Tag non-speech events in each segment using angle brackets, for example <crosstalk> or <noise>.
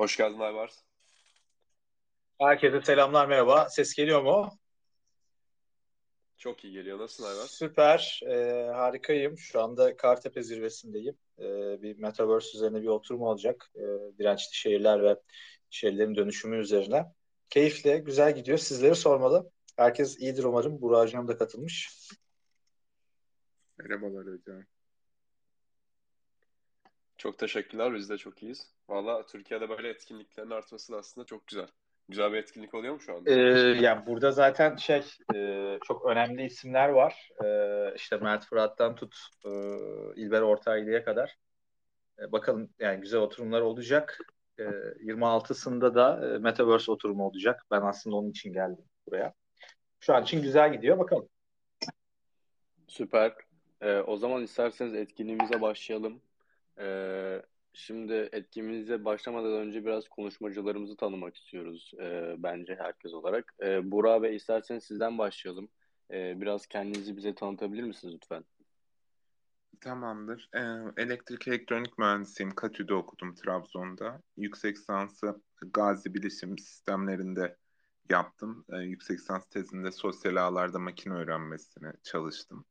Hoş geldin Aybars. Herkese selamlar, merhaba. Ses geliyor mu? Çok iyi geliyor. Nasılsın Aybars? Süper, e, harikayım. Şu anda Kartepe zirvesindeyim. E, bir Metaverse üzerine bir oturum olacak. E, dirençli şehirler ve şehirlerin dönüşümü üzerine. Keyifle, güzel gidiyor. Sizleri sormalı. Herkes iyidir umarım. Burak Hocam da katılmış. Merhabalar hocam. Çok teşekkürler. Biz de çok iyiyiz. Valla Türkiye'de böyle etkinliklerin artması da aslında çok güzel. Güzel bir etkinlik oluyor mu şu anda? Ee, yani burada zaten şey e, çok önemli isimler var. E, işte Mert Fırat'tan tut e, İlber Ortaylı'ya kadar. E, bakalım yani güzel oturumlar olacak. E, 26'sında da e, Metaverse oturumu olacak. Ben aslında onun için geldim buraya. Şu an için güzel gidiyor. Bakalım. Süper. Ee, o zaman isterseniz etkinliğimize başlayalım. Ee, şimdi etkinliğimize başlamadan önce biraz konuşmacılarımızı tanımak istiyoruz e, bence herkes olarak. E, Burak Bey isterseniz sizden başlayalım. E, biraz kendinizi bize tanıtabilir misiniz lütfen? Tamamdır. Ee, elektrik elektronik mühendisiyim. Katü'de okudum Trabzon'da. Yüksek lisansı Gazi Bilişim Sistemlerinde yaptım. Ee, yüksek lisans tezinde sosyal ağlarda makine öğrenmesine çalıştım.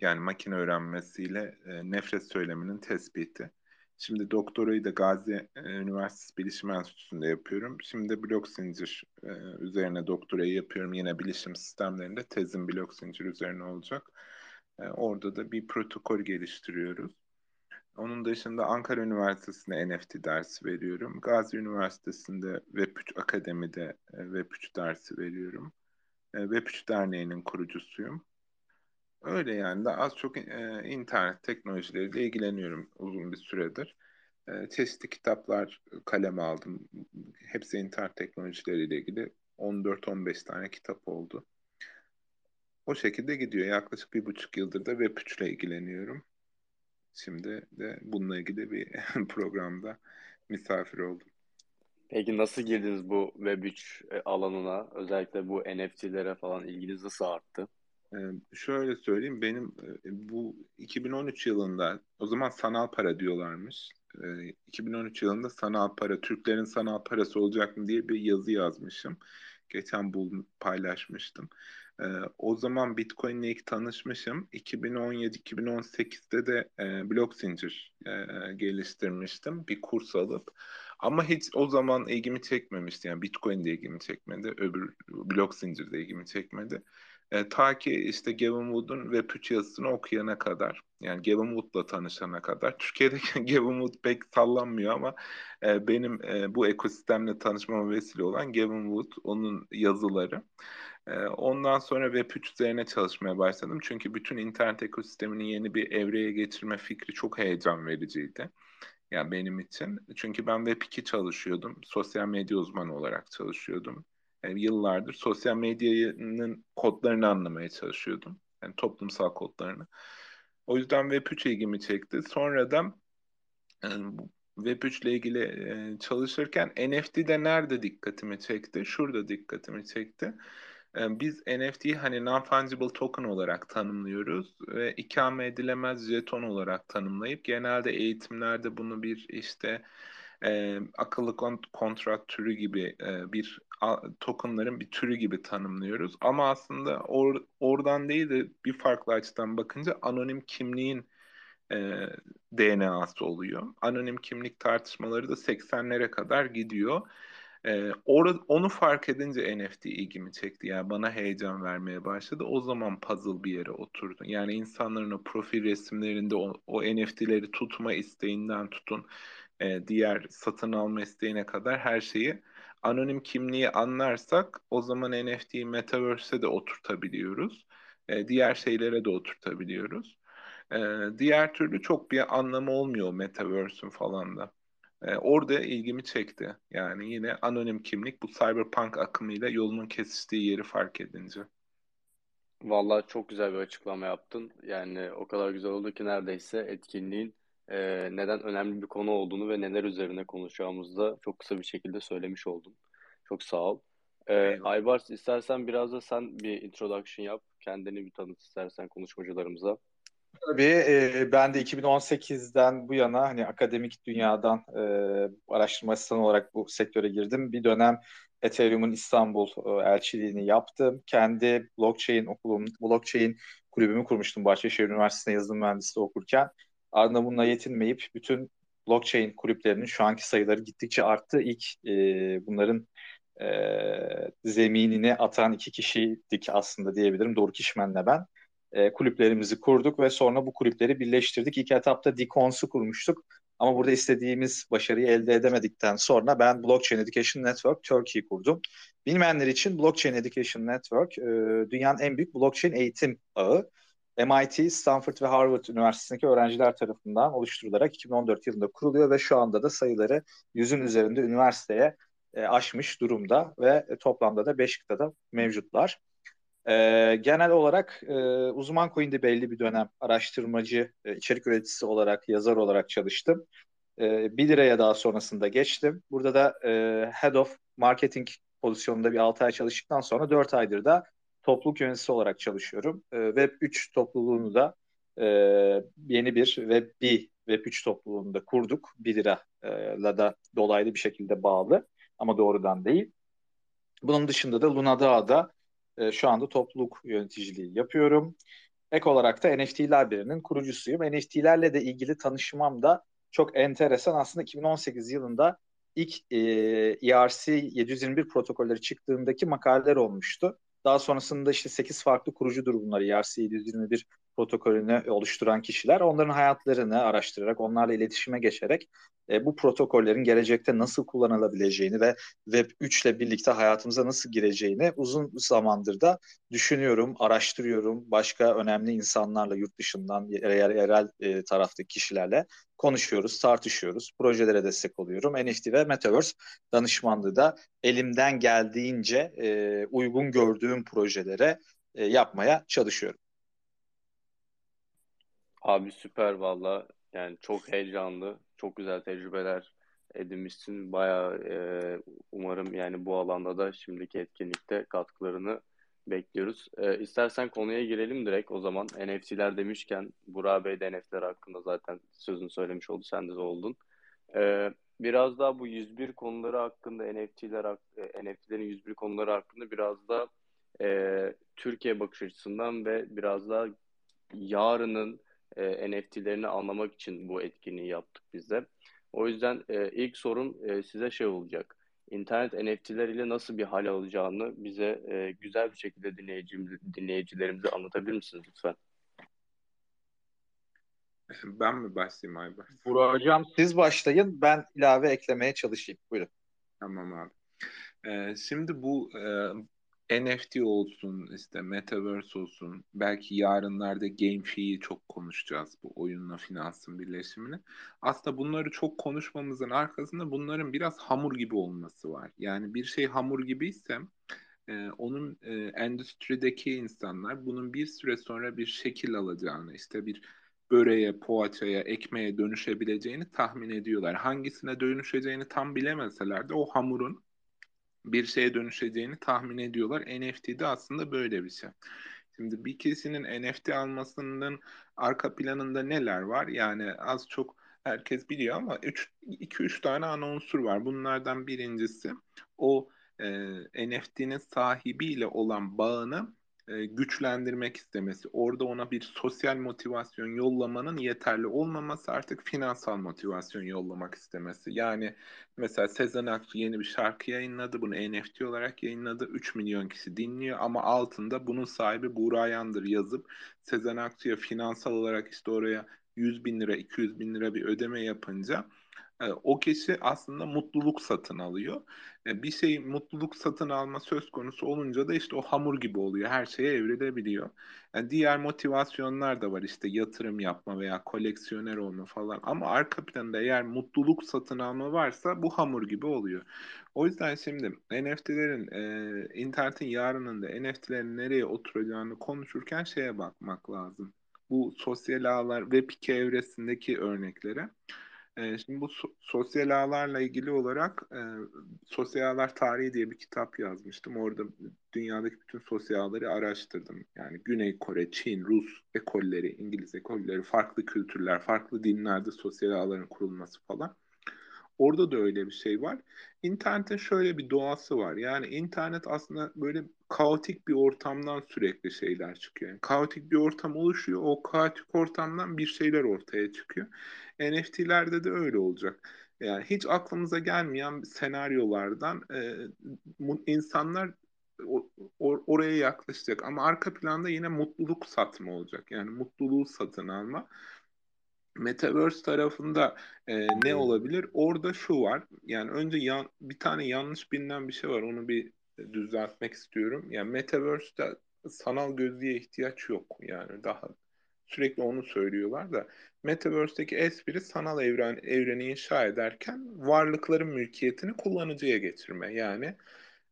Yani makine öğrenmesiyle e, nefret söyleminin tespiti. Şimdi doktorayı da Gazi e, Üniversitesi Bilişim Enstitüsü'nde yapıyorum. Şimdi blok zincir e, üzerine doktorayı yapıyorum. Yine bilişim sistemlerinde tezim blok zincir üzerine olacak. E, orada da bir protokol geliştiriyoruz. Onun dışında Ankara Üniversitesi'nde NFT dersi veriyorum. Gazi Üniversitesi'nde Web3 Akademi'de e, Web3 dersi veriyorum. E, Web3 Derneği'nin kurucusuyum. Öyle yani de az çok e, internet teknolojileriyle ilgileniyorum uzun bir süredir. E, çeşitli kitaplar kaleme aldım. Hepsi internet teknolojileriyle ilgili 14-15 tane kitap oldu. O şekilde gidiyor. Yaklaşık bir buçuk yıldır da Web3 ile ilgileniyorum. Şimdi de bununla ilgili bir <laughs> programda misafir oldum. Peki nasıl girdiniz bu Web3 e, alanına? Özellikle bu NFT'lere falan ilginiz nasıl arttı? Şöyle söyleyeyim benim bu 2013 yılında o zaman sanal para diyorlarmış. Ee, 2013 yılında sanal para Türklerin sanal parası olacak mı diye bir yazı yazmışım. Geçen buldum paylaşmıştım. O zaman Bitcoin ile ilk tanışmışım. 2017-2018'de de blok zincir geliştirmiştim bir kurs alıp. Ama hiç o zaman ilgimi çekmemişti. Yani Bitcoin de ilgimi çekmedi. Öbür blok zincir de ilgimi çekmedi. E, ta ki işte Gavin Wood'un Web3 yazısını okuyana kadar, yani Gavin Wood'la tanışana kadar. Türkiye'de <laughs> Gavin Wood pek sallanmıyor ama e, benim e, bu ekosistemle tanışmama vesile olan Gavin Wood, onun yazıları. E, ondan sonra Web3 üzerine çalışmaya başladım. Çünkü bütün internet ekosistemini yeni bir evreye geçirme fikri çok heyecan vericiydi. Yani benim için. Çünkü ben Web2 çalışıyordum. Sosyal medya uzmanı olarak çalışıyordum yani yıllardır sosyal medyanın kodlarını anlamaya çalışıyordum. Yani toplumsal kodlarını. O yüzden Web3 ilgimi çekti. Sonra da yani Web3 ile ilgili e, çalışırken NFT'de nerede dikkatimi çekti? Şurada dikkatimi çekti. E, biz NFT'yi hani non-fungible token olarak tanımlıyoruz ve ikame edilemez jeton olarak tanımlayıp genelde eğitimlerde bunu bir işte e, akıllı kontrat türü gibi e, bir a, tokenların bir türü gibi tanımlıyoruz. Ama aslında or, oradan değil de bir farklı açıdan bakınca anonim kimliğin e, DNA'sı oluyor. Anonim kimlik tartışmaları da 80'lere kadar gidiyor. Ee, or- onu fark edince NFT ilgimi çekti. Yani bana heyecan vermeye başladı. O zaman puzzle bir yere oturdu. Yani insanların o profil resimlerinde o, o NFT'leri tutma isteğinden tutun e, diğer satın alma isteğine kadar her şeyi anonim kimliği anlarsak o zaman NFT'yi Metaverse'e de oturtabiliyoruz. E, diğer şeylere de oturtabiliyoruz. E, diğer türlü çok bir anlamı olmuyor Metaverse'ün falan da. E, orada ilgimi çekti. Yani yine anonim kimlik bu cyberpunk akımıyla yolunun kesiştiği yeri fark edince. Vallahi çok güzel bir açıklama yaptın. Yani o kadar güzel oldu ki neredeyse etkinliğin e, neden önemli bir konu olduğunu ve neler üzerine konuşacağımızı da çok kısa bir şekilde söylemiş oldun. Çok sağ ol. E, Aybars istersen biraz da sen bir introduction yap. Kendini bir tanıt istersen konuşmacılarımıza. Tabii e, ben de 2018'den bu yana hani akademik dünyadan e, araştırma asistanı olarak bu sektöre girdim. Bir dönem Ethereum'un İstanbul e, elçiliğini yaptım. Kendi blockchain okulum, blockchain kulübümü kurmuştum Bahçeşehir Üniversitesi'nde yazılım mühendisliği okurken. Ardından bununla yetinmeyip bütün blockchain kulüplerinin şu anki sayıları gittikçe arttı. İlk e, bunların e, zeminini atan iki kişiydik aslında diyebilirim. Doğru Kişmen'le ben. E, kulüplerimizi kurduk ve sonra bu kulüpleri birleştirdik. İlk etapta Dicons'u kurmuştuk. Ama burada istediğimiz başarıyı elde edemedikten sonra ben Blockchain Education Network Turkey kurdum. Bilmeyenler için Blockchain Education Network e, dünyanın en büyük blockchain eğitim ağı. MIT, Stanford ve Harvard Üniversitesi'ndeki öğrenciler tarafından oluşturularak 2014 yılında kuruluyor ve şu anda da sayıları yüzün üzerinde üniversiteye e, aşmış durumda ve e, toplamda da 5 kıtada mevcutlar. E, genel olarak e, uzman coin'de belli bir dönem araştırmacı, e, içerik üreticisi olarak, yazar olarak çalıştım. E, 1 liraya daha sonrasında geçtim. Burada da e, Head of Marketing pozisyonunda bir 6 ay çalıştıktan sonra 4 aydır da topluluk yöneticisi olarak çalışıyorum. E, Web 3 topluluğunu da e, yeni bir Web1 Web 3 topluluğunu da kurduk. 1 lirayla da dolaylı bir şekilde bağlı ama doğrudan değil. Bunun dışında da Lunadağ'da e, şu anda topluluk yöneticiliği yapıyorum. Ek olarak da NFT Library'nin kurucusuyum. NFT'lerle de ilgili tanışmam da çok enteresan. Aslında 2018 yılında ilk e, ERC 721 protokolleri çıktığındaki makaleler olmuştu. Daha sonrasında işte 8 farklı kurucudur bunlar. ERC 721 protokolünü oluşturan kişiler. Onların hayatlarını araştırarak, onlarla iletişime geçerek e, bu protokollerin gelecekte nasıl kullanılabileceğini ve Web 3 ile birlikte hayatımıza nasıl gireceğini uzun zamandır da düşünüyorum, araştırıyorum. Başka önemli insanlarla yurt dışından yerel, yerel e, taraftaki kişilerle konuşuyoruz, tartışıyoruz. Projelere destek oluyorum. NFT ve Metaverse danışmanlığı da elimden geldiğince e, uygun gördüğüm projelere e, yapmaya çalışıyorum. Abi süper valla. Yani çok heyecanlı, çok güzel tecrübeler edinmişsin. Bayağı e, umarım yani bu alanda da şimdiki etkinlikte katkılarını bekliyoruz. E, istersen konuya girelim direkt o zaman. NFT'ler demişken Burak Bey de NFT'ler hakkında zaten sözünü söylemiş oldu. Sen de oldun. E, biraz daha bu 101 konuları hakkında NFT'ler NFT'lerin 101 konuları hakkında biraz da e, Türkiye bakış açısından ve biraz da yarının e, NFT'lerini anlamak için bu etkinliği yaptık biz de. O yüzden e, ilk sorum e, size şey olacak. İnternet NFT'ler ile nasıl bir hal alacağını bize e, güzel bir şekilde dinleyicilerimize anlatabilir misiniz lütfen? Ben mi başlayayım Aybar? Burak Hocam siz başlayın. Ben ilave eklemeye çalışayım. Buyurun. Tamam abi. Ee, şimdi bu e, NFT olsun, işte Metaverse olsun, belki yarınlarda GameFi'yi çok konuşacağız bu oyunla finansın birleşimini. Aslında bunları çok konuşmamızın arkasında bunların biraz hamur gibi olması var. Yani bir şey hamur gibiyse e, onun e, endüstrideki insanlar bunun bir süre sonra bir şekil alacağını, işte bir böreğe, poğaçaya, ekmeğe dönüşebileceğini tahmin ediyorlar. Hangisine dönüşeceğini tam bilemeseler de o hamurun bir şeye dönüşeceğini tahmin ediyorlar. NFT'de aslında böyle bir şey. Şimdi bir kişinin NFT almasının arka planında neler var? Yani az çok herkes biliyor ama 2-3 tane ana unsur var. Bunlardan birincisi o e, NFT'nin sahibiyle olan bağını e, güçlendirmek istemesi, orada ona bir sosyal motivasyon yollamanın yeterli olmaması artık finansal motivasyon yollamak istemesi. Yani mesela Sezen Aksu yeni bir şarkı yayınladı, bunu NFT olarak yayınladı, 3 milyon kişi dinliyor ama altında bunun sahibi Buğra Yandır yazıp Sezen Aksu'ya finansal olarak işte oraya 100 bin lira, 200 bin lira bir ödeme yapınca o kişi aslında mutluluk satın alıyor. E, bir şey mutluluk satın alma söz konusu olunca da işte o hamur gibi oluyor. Her şeye evrilebiliyor. Yani diğer motivasyonlar da var işte yatırım yapma veya koleksiyoner olma falan. Ama arka planda eğer mutluluk satın alma varsa bu hamur gibi oluyor. O yüzden şimdi NFT'lerin e, internetin yarınında NFT'lerin nereye oturacağını konuşurken şeye bakmak lazım. Bu sosyal ağlar Web2 evresindeki örneklere. E, şimdi bu so- sosyal ağlarla ilgili olarak e, Sosyal Ağlar Tarihi diye bir kitap yazmıştım. Orada dünyadaki bütün sosyal ağları araştırdım. Yani Güney Kore, Çin, Rus ekolleri, İngiliz ekolleri, farklı kültürler, farklı dinlerde sosyal ağların kurulması falan. Orada da öyle bir şey var. İnternetin şöyle bir doğası var. Yani internet aslında böyle kaotik bir ortamdan sürekli şeyler çıkıyor. Yani kaotik bir ortam oluşuyor. O kaotik ortamdan bir şeyler ortaya çıkıyor. NFT'lerde de öyle olacak. Yani hiç aklımıza gelmeyen senaryolardan e, insanlar or, oraya yaklaşacak. Ama arka planda yine mutluluk satma olacak. Yani mutluluğu satın alma. Metaverse tarafında e, ne olabilir? Orada şu var. Yani önce yan, bir tane yanlış bilinen bir şey var. Onu bir düzeltmek istiyorum. Yani Metaverse'de sanal gözlüğe ihtiyaç yok. Yani daha sürekli onu söylüyorlar da Metaverse'deki espri sanal evren evreni inşa ederken varlıkların mülkiyetini kullanıcıya getirme. Yani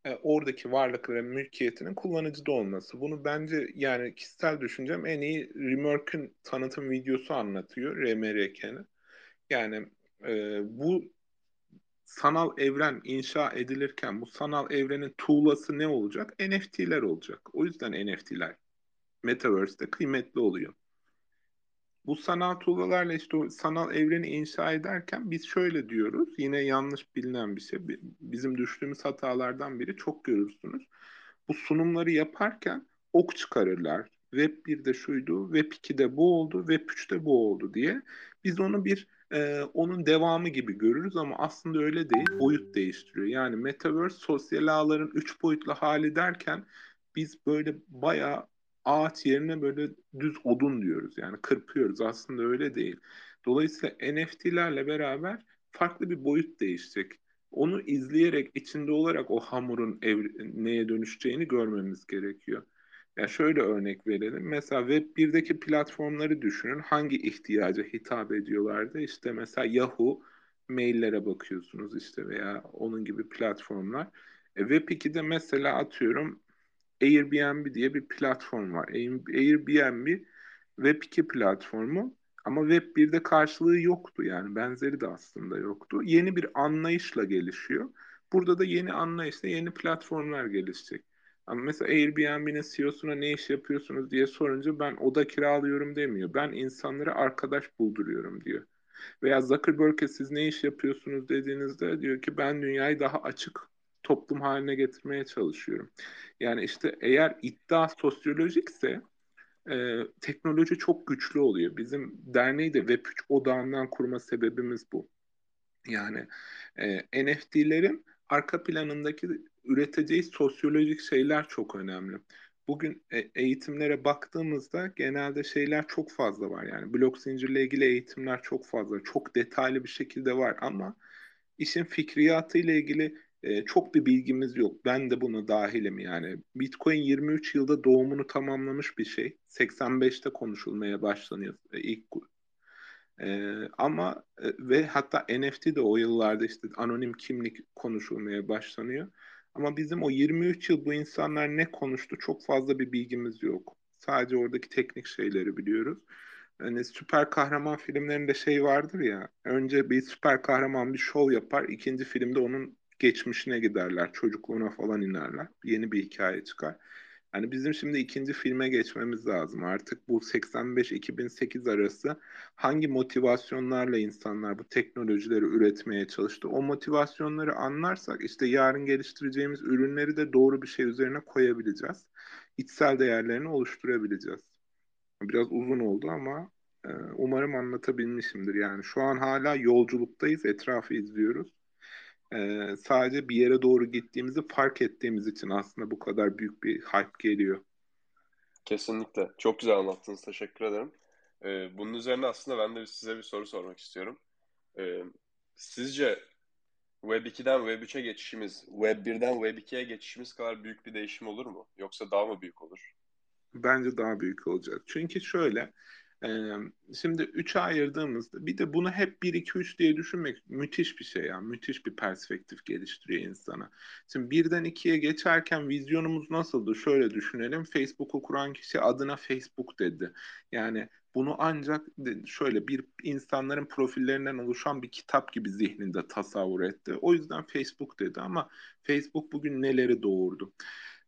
e, oradaki varlıkların mülkiyetinin kullanıcıda olması. Bunu bence yani kişisel düşüncem en iyi Remerk'ün tanıtım videosu anlatıyor. RMRK'nin. Yani e, bu sanal evren inşa edilirken bu sanal evrenin tuğlası ne olacak? NFT'ler olacak. O yüzden NFT'ler Metaverse'de kıymetli oluyor. Bu sanal tuğlalarla işte o sanal evreni inşa ederken biz şöyle diyoruz. Yine yanlış bilinen bir şey. Bizim düştüğümüz hatalardan biri çok görürsünüz. Bu sunumları yaparken ok çıkarırlar. Web 1'de şuydu, Web 2'de bu oldu, Web 3'te bu oldu diye. Biz onu bir e, onun devamı gibi görürüz ama aslında öyle değil. Boyut değiştiriyor. Yani Metaverse sosyal ağların üç boyutlu hali derken biz böyle bayağı ağaç yerine böyle düz odun diyoruz. Yani kırpıyoruz. Aslında öyle değil. Dolayısıyla NFT'lerle beraber farklı bir boyut değişecek. Onu izleyerek, içinde olarak o hamurun ev- neye dönüşeceğini görmemiz gerekiyor. Yani şöyle örnek verelim. Mesela Web 1'deki platformları düşünün. Hangi ihtiyaca hitap ediyorlardı? İşte mesela Yahoo maillere bakıyorsunuz işte veya onun gibi platformlar. E, Web 2'de mesela atıyorum Airbnb diye bir platform var. Airbnb Web 2 platformu ama Web 1'de karşılığı yoktu yani benzeri de aslında yoktu. Yeni bir anlayışla gelişiyor. Burada da yeni anlayışla yeni platformlar gelişecek. Ama mesela Airbnb'nin CEO'suna ne iş yapıyorsunuz diye sorunca ben oda kiralıyorum demiyor. Ben insanlara arkadaş bulduruyorum diyor. Veya Zuckerberg'e siz ne iş yapıyorsunuz dediğinizde diyor ki ben dünyayı daha açık toplum haline getirmeye çalışıyorum. Yani işte eğer iddia sosyolojikse e, teknoloji çok güçlü oluyor. Bizim derneği de Web3 odağından kurma sebebimiz bu. Yani e, NFT'lerin arka planındaki üreteceği sosyolojik şeyler çok önemli. Bugün e, eğitimlere baktığımızda genelde şeyler çok fazla var. Yani blok zincirle ilgili eğitimler çok fazla, çok detaylı bir şekilde var ama işin fikriyatı ile ilgili çok bir bilgimiz yok. Ben de buna dahilim yani. Bitcoin 23 yılda doğumunu tamamlamış bir şey. 85'te konuşulmaya başlanıyor ilk e, ama ve hatta NFT de o yıllarda işte anonim kimlik konuşulmaya başlanıyor. Ama bizim o 23 yıl bu insanlar ne konuştu çok fazla bir bilgimiz yok. Sadece oradaki teknik şeyleri biliyoruz. Hani süper kahraman filmlerinde şey vardır ya. Önce bir süper kahraman bir şov yapar. ikinci filmde onun geçmişine giderler. Çocukluğuna falan inerler. Yeni bir hikaye çıkar. Yani bizim şimdi ikinci filme geçmemiz lazım. Artık bu 85-2008 arası hangi motivasyonlarla insanlar bu teknolojileri üretmeye çalıştı? O motivasyonları anlarsak işte yarın geliştireceğimiz ürünleri de doğru bir şey üzerine koyabileceğiz. İçsel değerlerini oluşturabileceğiz. Biraz uzun oldu ama e, umarım anlatabilmişimdir. Yani şu an hala yolculuktayız, etrafı izliyoruz e, sadece bir yere doğru gittiğimizi fark ettiğimiz için aslında bu kadar büyük bir hype geliyor. Kesinlikle. Çok güzel anlattınız. Teşekkür ederim. Ee, bunun üzerine aslında ben de size bir soru sormak istiyorum. Ee, sizce Web 2'den Web 3'e geçişimiz, Web 1'den Web 2'ye geçişimiz kadar büyük bir değişim olur mu? Yoksa daha mı büyük olur? Bence daha büyük olacak. Çünkü şöyle, Şimdi 3'e ayırdığımızda bir de bunu hep 1-2-3 diye düşünmek müthiş bir şey yani müthiş bir perspektif geliştiriyor insana. Şimdi birden 2'ye geçerken vizyonumuz nasıldı? Şöyle düşünelim. Facebook'u kuran kişi adına Facebook dedi. Yani bunu ancak şöyle bir insanların profillerinden oluşan bir kitap gibi zihninde tasavvur etti. O yüzden Facebook dedi ama Facebook bugün neleri doğurdu?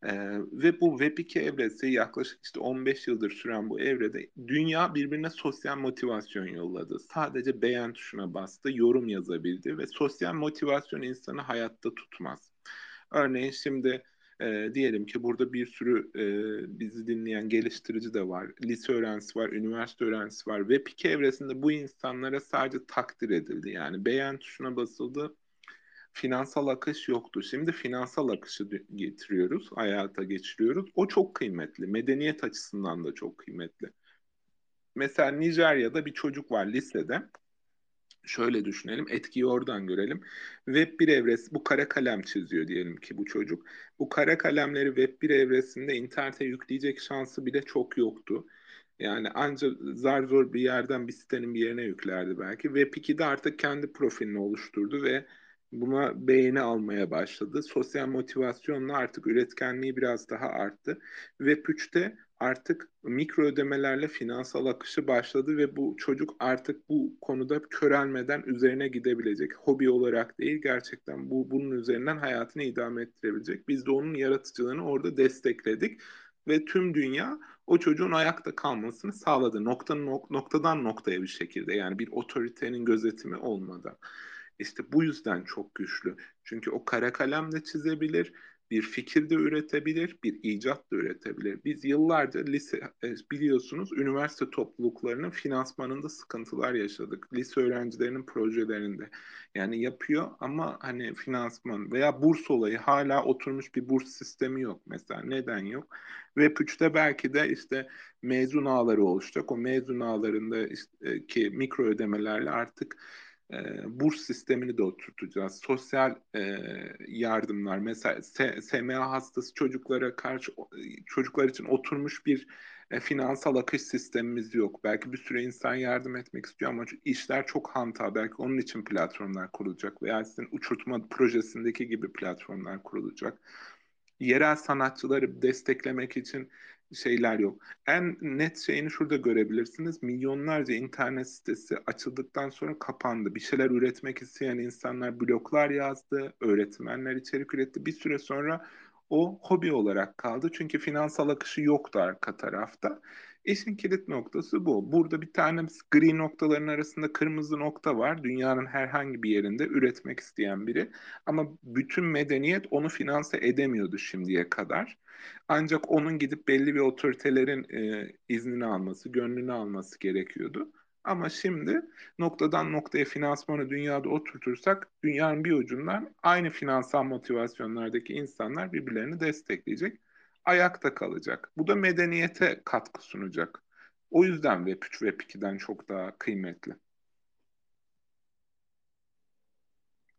Ee, ve bu Web2 evresi yaklaşık işte 15 yıldır süren bu evrede dünya birbirine sosyal motivasyon yolladı. Sadece beğen tuşuna bastı, yorum yazabildi ve sosyal motivasyon insanı hayatta tutmaz. Örneğin şimdi e, diyelim ki burada bir sürü e, bizi dinleyen geliştirici de var, lise öğrencisi var, üniversite öğrencisi var. Web2 evresinde bu insanlara sadece takdir edildi. Yani beğen tuşuna basıldı, finansal akış yoktu. Şimdi finansal akışı getiriyoruz, hayata geçiriyoruz. O çok kıymetli. Medeniyet açısından da çok kıymetli. Mesela Nijerya'da bir çocuk var lisede. Şöyle düşünelim, etkiyi oradan görelim. Web 1 evresi, bu kara kalem çiziyor diyelim ki bu çocuk. Bu kara kalemleri Web 1 evresinde internete yükleyecek şansı bile çok yoktu. Yani ancak zar zor bir yerden bir sitenin bir yerine yüklerdi belki. Web 2'de artık kendi profilini oluşturdu ve buna beğeni almaya başladı. Sosyal motivasyonla artık üretkenliği biraz daha arttı. Web 3'te artık mikro ödemelerle finansal akışı başladı ve bu çocuk artık bu konuda körelmeden üzerine gidebilecek. Hobi olarak değil gerçekten bu bunun üzerinden hayatını idame ettirebilecek. Biz de onun yaratıcılığını orada destekledik ve tüm dünya o çocuğun ayakta kalmasını sağladı. Noktanın noktadan noktaya bir şekilde yani bir otoritenin gözetimi olmadan. İşte bu yüzden çok güçlü. Çünkü o kara kalemle çizebilir, bir fikir de üretebilir, bir icat da üretebilir. Biz yıllarca lise e, biliyorsunuz üniversite topluluklarının finansmanında sıkıntılar yaşadık. Lise öğrencilerinin projelerinde. Yani yapıyor ama hani finansman veya burs olayı hala oturmuş bir burs sistemi yok mesela. Neden yok? Web 3'te belki de işte mezun ağları oluşacak. O mezun ağlarında işte, ki mikro ödemelerle artık e, burs sistemini de oturtacağız. Sosyal e, yardımlar mesela SMA hastası çocuklara karşı çocuklar için oturmuş bir e, finansal akış sistemimiz yok. Belki bir süre insan yardım etmek istiyor ama işler çok hanta. Belki onun için platformlar kurulacak veya sizin uçurtma projesindeki gibi platformlar kurulacak. Yerel sanatçıları desteklemek için şeyler yok. En net şeyini şurada görebilirsiniz. Milyonlarca internet sitesi açıldıktan sonra kapandı. Bir şeyler üretmek isteyen insanlar bloklar yazdı, öğretmenler içerik üretti. Bir süre sonra o hobi olarak kaldı. Çünkü finansal akışı yoktu arka tarafta. İşin kilit noktası bu. Burada bir tane gri noktaların arasında kırmızı nokta var. Dünyanın herhangi bir yerinde üretmek isteyen biri. Ama bütün medeniyet onu finanse edemiyordu şimdiye kadar. Ancak onun gidip belli bir otoritelerin e, iznini alması, gönlünü alması gerekiyordu. Ama şimdi noktadan noktaya finansmanı dünyada oturtursak dünyanın bir ucundan aynı finansal motivasyonlardaki insanlar birbirlerini destekleyecek, ayakta kalacak. Bu da medeniyete katkı sunacak. O yüzden Web 3 Web 2'den çok daha kıymetli.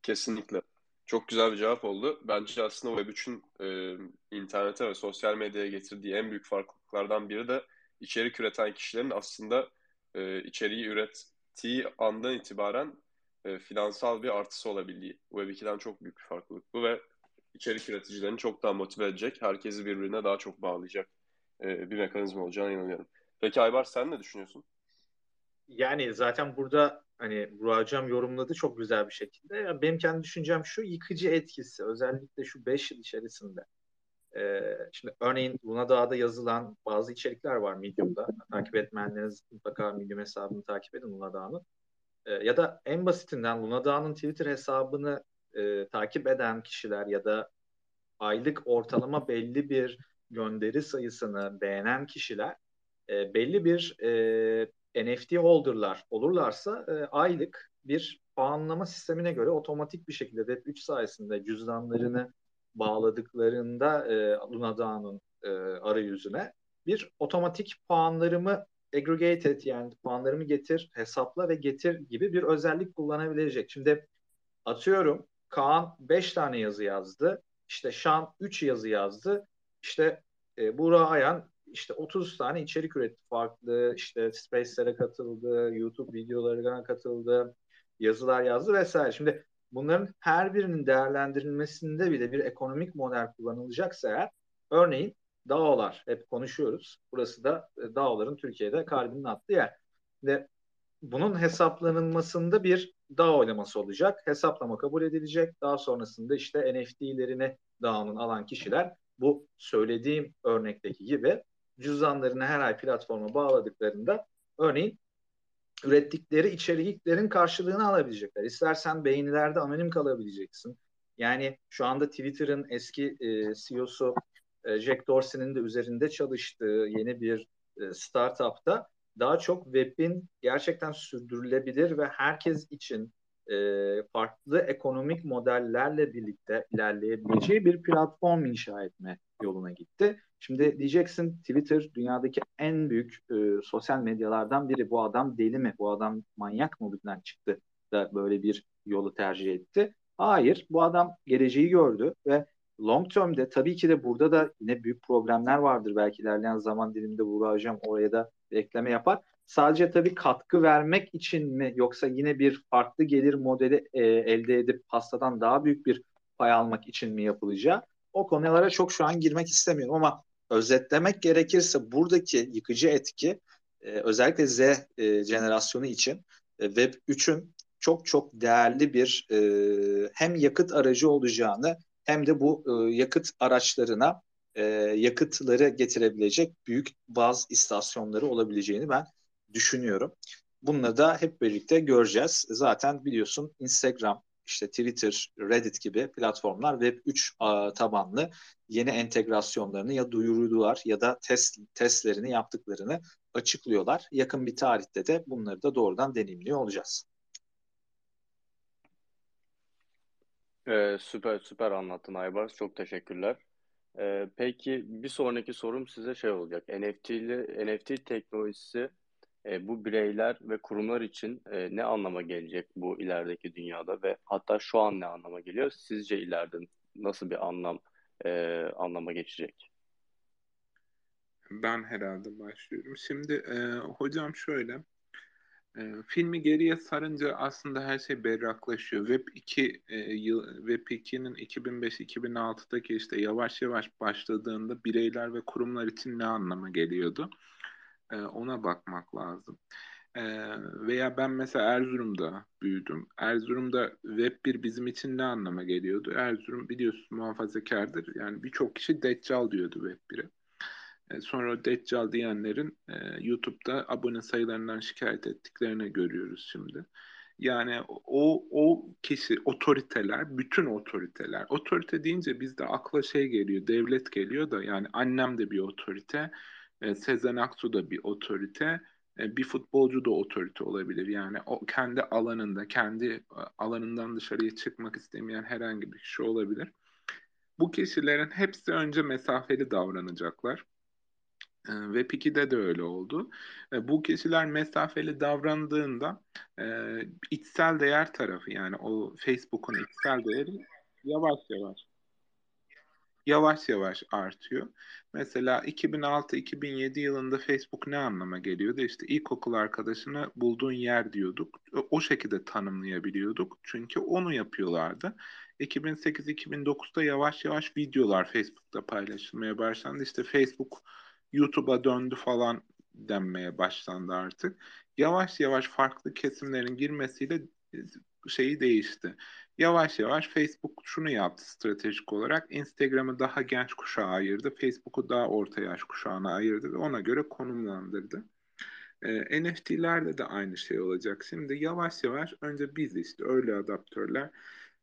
Kesinlikle. Çok güzel bir cevap oldu. Bence aslında Web3'ün e, internete ve sosyal medyaya getirdiği en büyük farklılıklardan biri de içerik üreten kişilerin aslında e, içeriği ürettiği andan itibaren e, finansal bir artısı olabildiği. Web2'den çok büyük bir farklılık bu ve içerik üreticilerini çok daha motive edecek, herkesi birbirine daha çok bağlayacak e, bir mekanizma olacağına inanıyorum. Peki Aybar sen ne düşünüyorsun? Yani zaten burada hani Burak Hocam yorumladı çok güzel bir şekilde. Yani benim kendi düşüncem şu yıkıcı etkisi özellikle şu 5 yıl içerisinde. Ee, şimdi örneğin Luna Dağ'da yazılan bazı içerikler var Medium'da. Takip etmeyenleriniz mutlaka Medium hesabını takip edin Luna Dağ'ın. Ee, ya da en basitinden Luna Dağ'ın Twitter hesabını e, takip eden kişiler ya da aylık ortalama belli bir gönderi sayısını beğenen kişiler e, belli bir e, NFT holder'lar olurlarsa e, aylık bir puanlama sistemine göre otomatik bir şekilde Web3 sayesinde cüzdanlarını bağladıklarında e, Luna Dağ'ın e, arayüzüne bir otomatik puanlarımı aggregate et yani puanlarımı getir, hesapla ve getir gibi bir özellik kullanabilecek. Şimdi atıyorum Kaan 5 tane yazı yazdı. İşte Şan 3 yazı yazdı. İşte e, Buğra Ayan işte 30 tane içerik üretti farklı. işte Space'lere katıldı, YouTube videolarına katıldı, yazılar yazdı vesaire. Şimdi bunların her birinin değerlendirilmesinde bile bir ekonomik model kullanılacaksa eğer örneğin DAO'lar hep konuşuyoruz. Burası da e, DAO'ların Türkiye'de kalbinin attığı yer. Ve bunun hesaplanılmasında bir DAO oylaması olacak. Hesaplama kabul edilecek. Daha sonrasında işte NFT'lerini DAO'nun alan kişiler bu söylediğim örnekteki gibi cüzdanlarını her ay platforma bağladıklarında örneğin ürettikleri içeriklerin karşılığını alabilecekler. İstersen beğenilerde anonim kalabileceksin. Yani şu anda Twitter'ın eski e, CEO'su e, Jack Dorsey'nin de üzerinde çalıştığı yeni bir e, startupta daha çok web'in gerçekten sürdürülebilir ve herkes için e, farklı ekonomik modellerle birlikte ilerleyebileceği bir platform inşa etme yoluna gitti. Şimdi diyeceksin Twitter dünyadaki en büyük e, sosyal medyalardan biri. Bu adam deli mi? Bu adam manyak mı bundan çıktı da böyle bir yolu tercih etti? Hayır. Bu adam geleceği gördü ve long term'de tabii ki de burada da yine büyük problemler vardır. Belki ilerleyen zaman diliminde Hocam oraya da ekleme yapar. Sadece tabii katkı vermek için mi yoksa yine bir farklı gelir modeli e, elde edip pastadan daha büyük bir pay almak için mi yapılacağı? O konulara çok şu an girmek istemiyorum ama özetlemek gerekirse buradaki yıkıcı etki e, özellikle Z e, jenerasyonu için e, Web 3'ün çok çok değerli bir e, hem yakıt aracı olacağını hem de bu e, yakıt araçlarına e, yakıtları getirebilecek büyük baz istasyonları olabileceğini ben düşünüyorum. Bununla da hep birlikte göreceğiz. Zaten biliyorsun Instagram, işte Twitter, Reddit gibi platformlar Web3 tabanlı yeni entegrasyonlarını ya duyurdular ya da test testlerini yaptıklarını açıklıyorlar. Yakın bir tarihte de bunları da doğrudan deneyimliyor olacağız. Ee, süper süper anlattın Aybars. Çok teşekkürler. Ee, peki bir sonraki sorum size şey olacak. NFT'li NFT teknolojisi e, bu bireyler ve kurumlar için e, ne anlama gelecek bu ilerideki dünyada ve hatta şu an ne anlama geliyor? Sizce ileride nasıl bir anlam e, anlama geçecek? Ben herhalde başlıyorum. Şimdi e, hocam şöyle e, filmi geriye sarınca aslında her şey berraklaşıyor. Web 2 e, yıl Web 2'nin 2005-2006'daki işte yavaş yavaş başladığında bireyler ve kurumlar için ne anlama geliyordu? E, ona bakmak lazım. E, veya ben mesela Erzurum'da büyüdüm. Erzurum'da Web 1 bizim için ne anlama geliyordu? Erzurum biliyorsun muhafazakardır. Yani birçok kişi Deccal diyordu Web 1'e. E, sonra Deccal diyenlerin e, YouTube'da abone sayılarından şikayet ettiklerini görüyoruz şimdi. Yani o o kişi otoriteler, bütün otoriteler. Otorite deyince bizde akla şey geliyor, devlet geliyor da yani annem de bir otorite, e, Sezen Aksu da bir otorite, e, bir futbolcu da otorite olabilir. Yani o kendi alanında, kendi e, alanından dışarıya çıkmak istemeyen herhangi bir kişi olabilir. Bu kişilerin hepsi önce mesafeli davranacaklar. E, ve Piki'de de öyle oldu. E, bu kişiler mesafeli davrandığında e, içsel değer tarafı yani o Facebook'un içsel değeri yavaş yavaş yavaş yavaş artıyor. Mesela 2006-2007 yılında Facebook ne anlama geliyordu? İşte ilkokul arkadaşını bulduğun yer diyorduk. O şekilde tanımlayabiliyorduk. Çünkü onu yapıyorlardı. 2008-2009'da yavaş yavaş videolar Facebook'ta paylaşılmaya başlandı. İşte Facebook YouTube'a döndü falan denmeye başlandı artık. Yavaş yavaş farklı kesimlerin girmesiyle şeyi değişti. Yavaş yavaş Facebook şunu yaptı stratejik olarak. Instagram'ı daha genç kuşağa ayırdı. Facebook'u daha orta yaş kuşağına ayırdı ve ona göre konumlandırdı. E, NFT'lerde de aynı şey olacak. Şimdi yavaş yavaş önce biz işte öyle adaptörler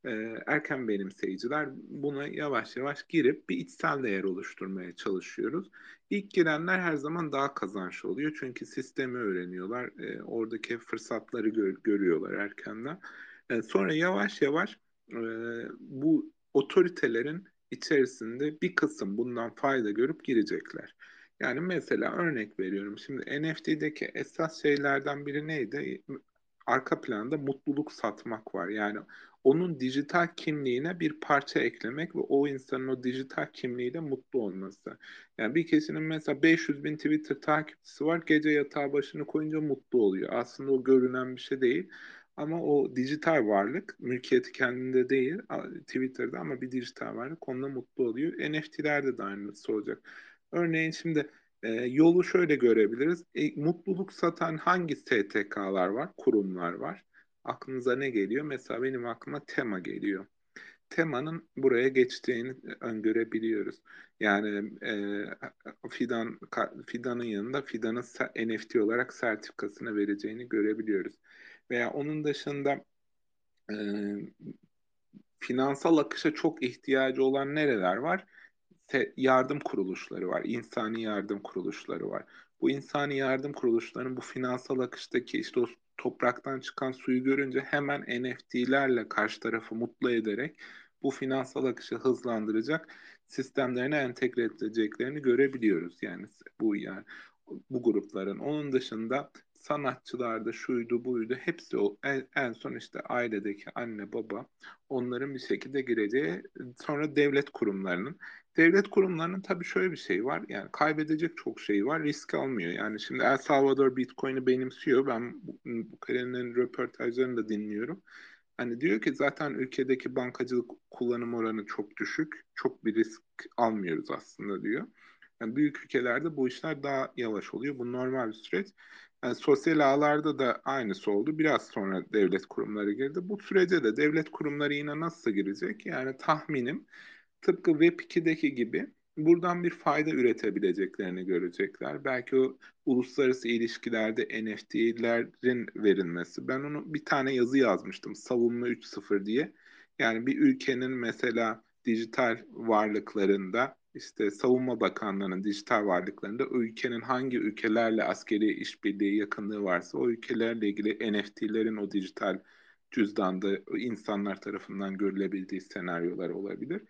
e, erken benimseyiciler buna yavaş yavaş girip bir içsel değer oluşturmaya çalışıyoruz. İlk girenler her zaman daha kazançlı oluyor çünkü sistemi öğreniyorlar, e, oradaki fırsatları gör, görüyorlar erkenden. E, sonra yavaş yavaş e, bu otoritelerin içerisinde bir kısım bundan fayda görüp girecekler. Yani mesela örnek veriyorum. Şimdi NFT'deki esas şeylerden biri neydi? Arka planda mutluluk satmak var. Yani onun dijital kimliğine bir parça eklemek ve o insanın o dijital kimliğiyle mutlu olması. Yani bir kişinin mesela 500 bin Twitter takipçisi var, gece yatağa başını koyunca mutlu oluyor. Aslında o görünen bir şey değil. Ama o dijital varlık, mülkiyeti kendinde değil, Twitter'da ama bir dijital varlık onunla mutlu oluyor. NFT'lerde de aynısı olacak. Örneğin şimdi e, yolu şöyle görebiliriz. E, mutluluk satan hangi STK'lar var, kurumlar var? Aklınıza ne geliyor? Mesela benim aklıma tema geliyor. Temanın buraya geçtiğini öngörebiliyoruz. Yani e, Fidan Fidan'ın yanında Fidan'ın NFT olarak sertifikasını vereceğini görebiliyoruz. Veya onun dışında e, finansal akışa çok ihtiyacı olan nereler var? yardım kuruluşları var, insani yardım kuruluşları var. Bu insani yardım kuruluşlarının bu finansal akıştaki işte o topraktan çıkan suyu görünce hemen NFT'lerle karşı tarafı mutlu ederek bu finansal akışı hızlandıracak sistemlerine entegre edeceklerini görebiliyoruz. Yani bu yani bu grupların. Onun dışında sanatçılarda şuydu buydu hepsi o en, en son işte ailedeki anne baba onların bir şekilde gireceği sonra devlet kurumlarının devlet kurumlarının tabii şöyle bir şey var yani kaybedecek çok şey var risk almıyor yani şimdi El Salvador Bitcoin'i benimsiyor ben bu, bu karenin röportajlarını da dinliyorum Hani diyor ki zaten ülkedeki bankacılık kullanım oranı çok düşük. Çok bir risk almıyoruz aslında diyor. Yani büyük ülkelerde bu işler daha yavaş oluyor. Bu normal bir süreç. Yani sosyal ağlarda da aynısı oldu. Biraz sonra devlet kurumları girdi. Bu sürece de devlet kurumları yine nasıl girecek? Yani tahminim tıpkı Web2'deki gibi buradan bir fayda üretebileceklerini görecekler. Belki o uluslararası ilişkilerde NFT'lerin verilmesi. Ben onu bir tane yazı yazmıştım. Savunma 3.0 diye. Yani bir ülkenin mesela dijital varlıklarında işte Savunma Bakanlığı'nın dijital varlıklarında o ülkenin hangi ülkelerle askeri işbirliği yakınlığı varsa o ülkelerle ilgili NFT'lerin o dijital cüzdanda insanlar tarafından görülebildiği senaryolar olabilir.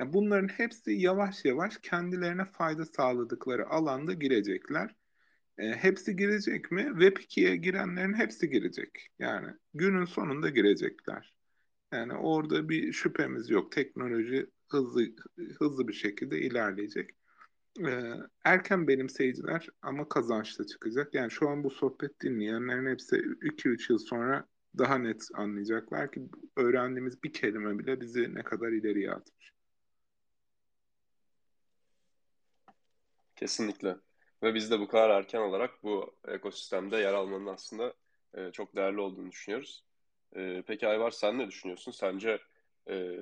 Yani bunların hepsi yavaş yavaş kendilerine fayda sağladıkları alanda girecekler. E, hepsi girecek mi? Web2'ye girenlerin hepsi girecek. Yani günün sonunda girecekler. Yani orada bir şüphemiz yok. Teknoloji hızlı hızlı bir şekilde ilerleyecek. Ee, erken benimseyiciler ama kazançlı çıkacak. Yani şu an bu sohbet dinleyenlerin hepsi 2-3 yıl sonra daha net anlayacaklar ki öğrendiğimiz bir kelime bile bizi ne kadar ileriye atmış. Kesinlikle. Ve biz de bu kadar erken olarak bu ekosistemde yer almanın aslında e, çok değerli olduğunu düşünüyoruz. E, peki Ayvar sen ne düşünüyorsun? Sence e,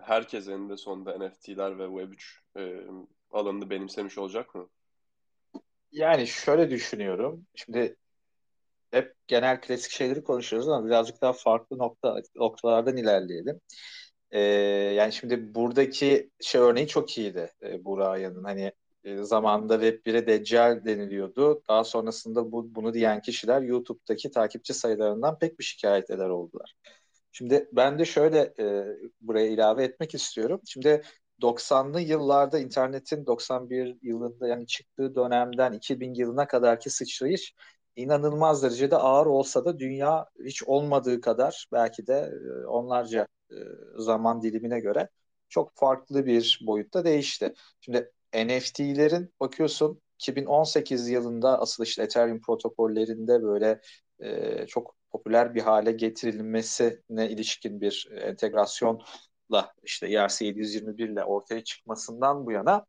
herkes eninde sonunda NFT'ler ve Web3 e, alanını benimsemiş olacak mı? Yani şöyle düşünüyorum. Şimdi hep genel klasik şeyleri konuşuyoruz ama birazcık daha farklı nokta noktalardan ilerleyelim. Ee, yani şimdi buradaki şey örneği çok iyiydi e, Burak'ın. Hani e, zamanında Web1'e Deccal deniliyordu. Daha sonrasında bu, bunu diyen kişiler YouTube'daki takipçi sayılarından pek bir şikayet eder oldular. Şimdi ben de şöyle e, buraya ilave etmek istiyorum. Şimdi 90'lı yıllarda internetin 91 yılında yani çıktığı dönemden 2000 yılına kadarki sıçrayış inanılmaz derecede ağır olsa da dünya hiç olmadığı kadar belki de e, onlarca e, zaman dilimine göre çok farklı bir boyutta değişti. Şimdi NFT'lerin bakıyorsun 2018 yılında asıl işte Ethereum protokollerinde böyle e, çok popüler bir hale getirilmesine ilişkin bir entegrasyonla işte ERC721 ile ortaya çıkmasından bu yana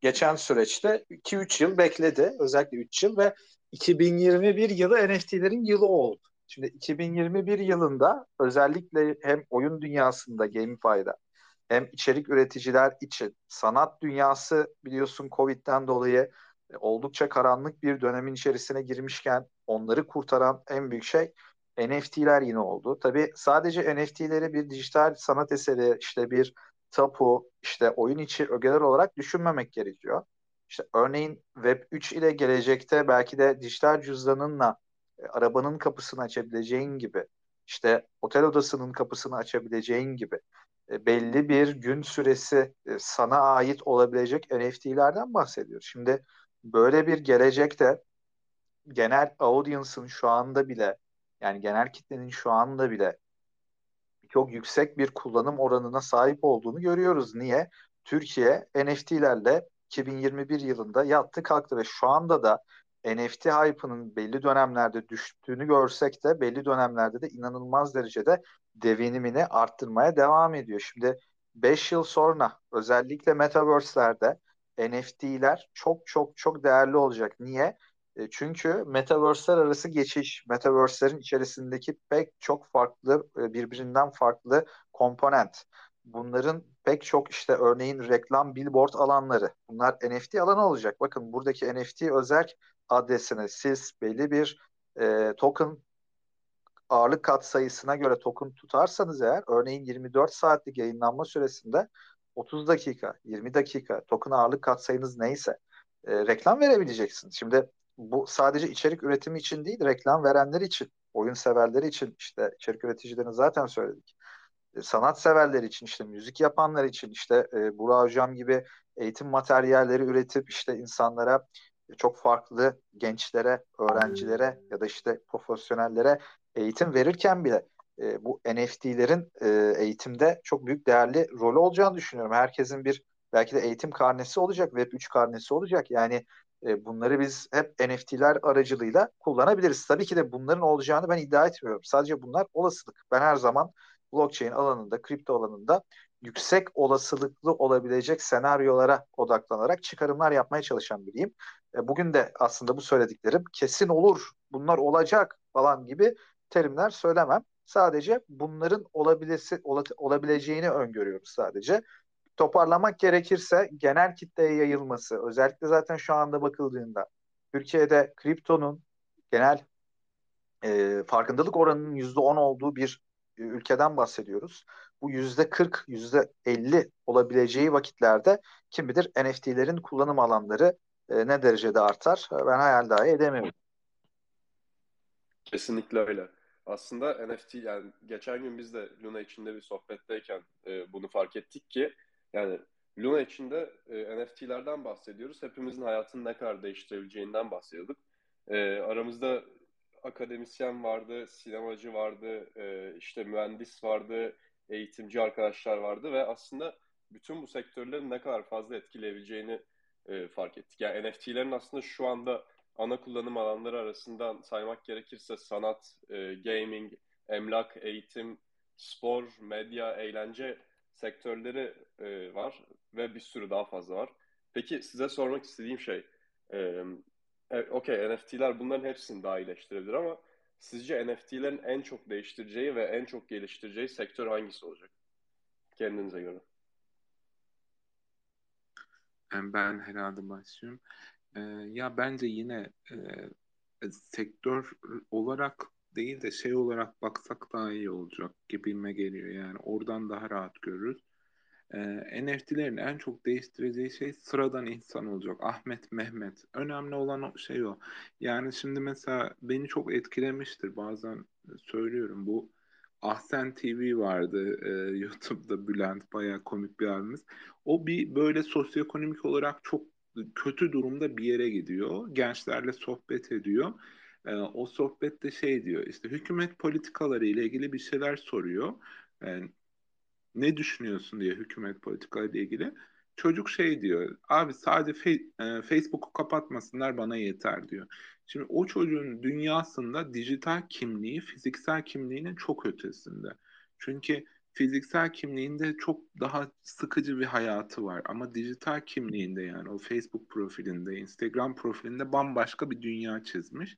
geçen süreçte 2-3 yıl bekledi. Özellikle 3 yıl ve 2021 yılı NFT'lerin yılı oldu. Şimdi 2021 yılında özellikle hem oyun dünyasında GameFi'da hem içerik üreticiler için sanat dünyası biliyorsun Covid'den dolayı e, oldukça karanlık bir dönemin içerisine girmişken onları kurtaran en büyük şey NFT'ler yine oldu. Tabii sadece NFT'leri bir dijital sanat eseri, işte bir tapu, işte oyun içi ögeler olarak düşünmemek gerekiyor. İşte örneğin Web3 ile gelecekte belki de dijital cüzdanınla e, arabanın kapısını açabileceğin gibi, işte otel odasının kapısını açabileceğin gibi e, belli bir gün süresi e, sana ait olabilecek NFT'lerden bahsediyoruz. Şimdi böyle bir gelecekte genel audience'ın şu anda bile yani genel kitlenin şu anda bile çok yüksek bir kullanım oranına sahip olduğunu görüyoruz. Niye? Türkiye NFT'lerle 2021 yılında yattı kalktı ve şu anda da NFT hype'ının belli dönemlerde düştüğünü görsek de belli dönemlerde de inanılmaz derecede devinimini arttırmaya devam ediyor. Şimdi 5 yıl sonra özellikle metaverse'lerde NFT'ler çok çok çok değerli olacak. Niye? E, çünkü metaverse'ler arası geçiş, metaverse'lerin içerisindeki pek çok farklı, e, birbirinden farklı komponent. Bunların pek çok işte örneğin reklam, billboard alanları. Bunlar NFT alanı olacak. Bakın buradaki NFT özel adresine siz belli bir e, token ağırlık kat sayısına göre token tutarsanız eğer örneğin 24 saatlik yayınlanma süresinde 30 dakika, 20 dakika token ağırlık kat sayınız neyse e, reklam verebileceksiniz. Şimdi bu sadece içerik üretimi için değil, reklam verenler için, oyun severleri için, işte içerik üreticilerini zaten söyledik. E, sanat severleri için, işte müzik yapanlar için, işte e, Burak Hocam gibi eğitim materyalleri üretip işte insanlara çok farklı gençlere, öğrencilere ya da işte profesyonellere eğitim verirken bile e, bu NFT'lerin e, eğitimde çok büyük değerli rolü olacağını düşünüyorum. Herkesin bir belki de eğitim karnesi olacak, Web3 karnesi olacak. Yani e, bunları biz hep NFT'ler aracılığıyla kullanabiliriz. Tabii ki de bunların olacağını ben iddia etmiyorum. Sadece bunlar olasılık. Ben her zaman blockchain alanında, kripto alanında yüksek olasılıklı olabilecek senaryolara odaklanarak çıkarımlar yapmaya çalışan biriyim. E, bugün de aslında bu söylediklerim kesin olur, bunlar olacak falan gibi terimler söylemem. Sadece bunların olabilirsi, olabileceğini öngörüyoruz sadece. Toparlamak gerekirse genel kitleye yayılması, özellikle zaten şu anda bakıldığında Türkiye'de kriptonun genel e, farkındalık oranının %10 olduğu bir ülkeden bahsediyoruz. Bu %40, %50 olabileceği vakitlerde kim bilir NFT'lerin kullanım alanları e, ne derecede artar ben hayal dahi edemiyorum. Kesinlikle öyle. Aslında NFT yani geçen gün biz de Luna içinde bir sohbetteyken e, bunu fark ettik ki yani Luna içinde e, NFT'lerden bahsediyoruz. Hepimizin hayatını ne kadar değiştirebileceğinden bahsediyorduk. E, aramızda akademisyen vardı, sinemacı vardı, e, işte mühendis vardı, eğitimci arkadaşlar vardı ve aslında bütün bu sektörlerin ne kadar fazla etkileyebileceğini e, fark ettik. Yani NFT'lerin aslında şu anda ana kullanım alanları arasından saymak gerekirse sanat, e, gaming, emlak, eğitim, spor, medya, eğlence sektörleri e, var ve bir sürü daha fazla var. Peki size sormak istediğim şey, e, e, okey NFT'ler bunların hepsini dahilleştirebilir ama sizce NFT'lerin en çok değiştireceği ve en çok geliştireceği sektör hangisi olacak? Kendinize göre. Ben herhalde başlıyorum. Ee, ya bence yine e, sektör olarak değil de şey olarak baksak daha iyi olacak gibime geliyor. Yani oradan daha rahat görürüz. Ee, NFT'lerin en çok değiştireceği şey sıradan insan olacak. Ahmet, Mehmet. Önemli olan şey o. Yani şimdi mesela beni çok etkilemiştir. Bazen söylüyorum bu Ahsen TV vardı e, <laughs> YouTube'da Bülent bayağı komik bir abimiz. O bir böyle sosyoekonomik olarak çok kötü durumda bir yere gidiyor. Gençlerle sohbet ediyor. E, o sohbette şey diyor işte hükümet politikaları ile ilgili bir şeyler soruyor. Yani, e, ne düşünüyorsun diye hükümet politikaları ile ilgili. Çocuk şey diyor abi sadece fe- e, Facebook'u kapatmasınlar bana yeter diyor. Şimdi o çocuğun dünyasında dijital kimliği fiziksel kimliğinin çok ötesinde. Çünkü fiziksel kimliğinde çok daha sıkıcı bir hayatı var ama dijital kimliğinde yani o Facebook profilinde, Instagram profilinde bambaşka bir dünya çizmiş.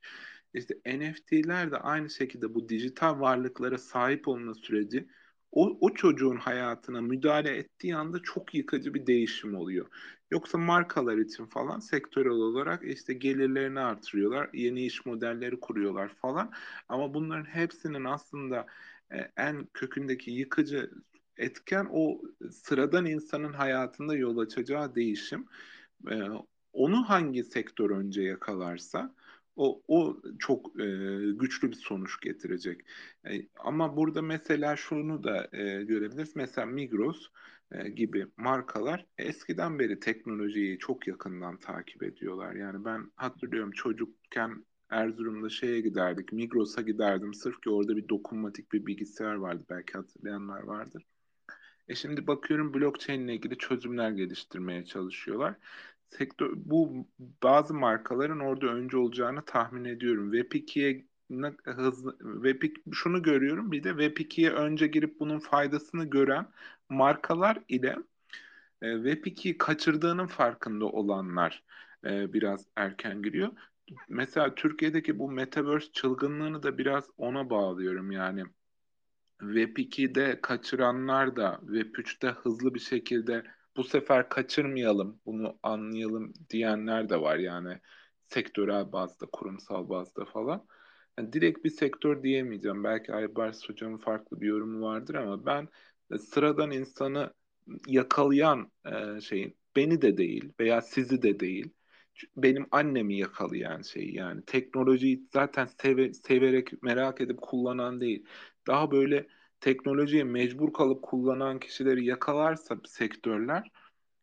İşte NFT'ler de aynı şekilde bu dijital varlıklara sahip olma süreci o, o çocuğun hayatına müdahale ettiği anda çok yıkıcı bir değişim oluyor. Yoksa markalar için falan sektörel olarak işte gelirlerini artırıyorlar, yeni iş modelleri kuruyorlar falan. Ama bunların hepsinin aslında e, en kökündeki yıkıcı etken o sıradan insanın hayatında yol açacağı değişim. E, onu hangi sektör önce yakalarsa o, o çok e, güçlü bir sonuç getirecek. E, ama burada mesela şunu da e, görebiliriz. Mesela Migros e, gibi markalar eskiden beri teknolojiyi çok yakından takip ediyorlar. Yani ben hatırlıyorum çocukken Erzurum'da şeye giderdik. Migros'a giderdim. Sırf ki orada bir dokunmatik bir bilgisayar vardı. Belki hatırlayanlar vardır. E şimdi bakıyorum blockchain ile ilgili çözümler geliştirmeye çalışıyorlar. Sektör, bu bazı markaların orada önce olacağını tahmin ediyorum. Web2'ye hızlı Web şunu görüyorum bir de Web2'ye önce girip bunun faydasını gören markalar ile e, Web2'yi kaçırdığının farkında olanlar e, biraz erken giriyor. Mesela Türkiye'deki bu Metaverse çılgınlığını da biraz ona bağlıyorum yani. Web2'de kaçıranlar da Web3'te hızlı bir şekilde bu sefer kaçırmayalım, bunu anlayalım diyenler de var yani sektörel bazda, kurumsal bazda falan. Yani direkt bir sektör diyemeyeceğim. Belki Aybars hocamın farklı bir yorumu vardır ama ben sıradan insanı yakalayan e, şeyin beni de değil veya sizi de değil benim annemi yakalayan şey yani teknolojiyi zaten seve, severek merak edip kullanan değil daha böyle teknolojiye mecbur kalıp kullanan kişileri yakalarsa sektörler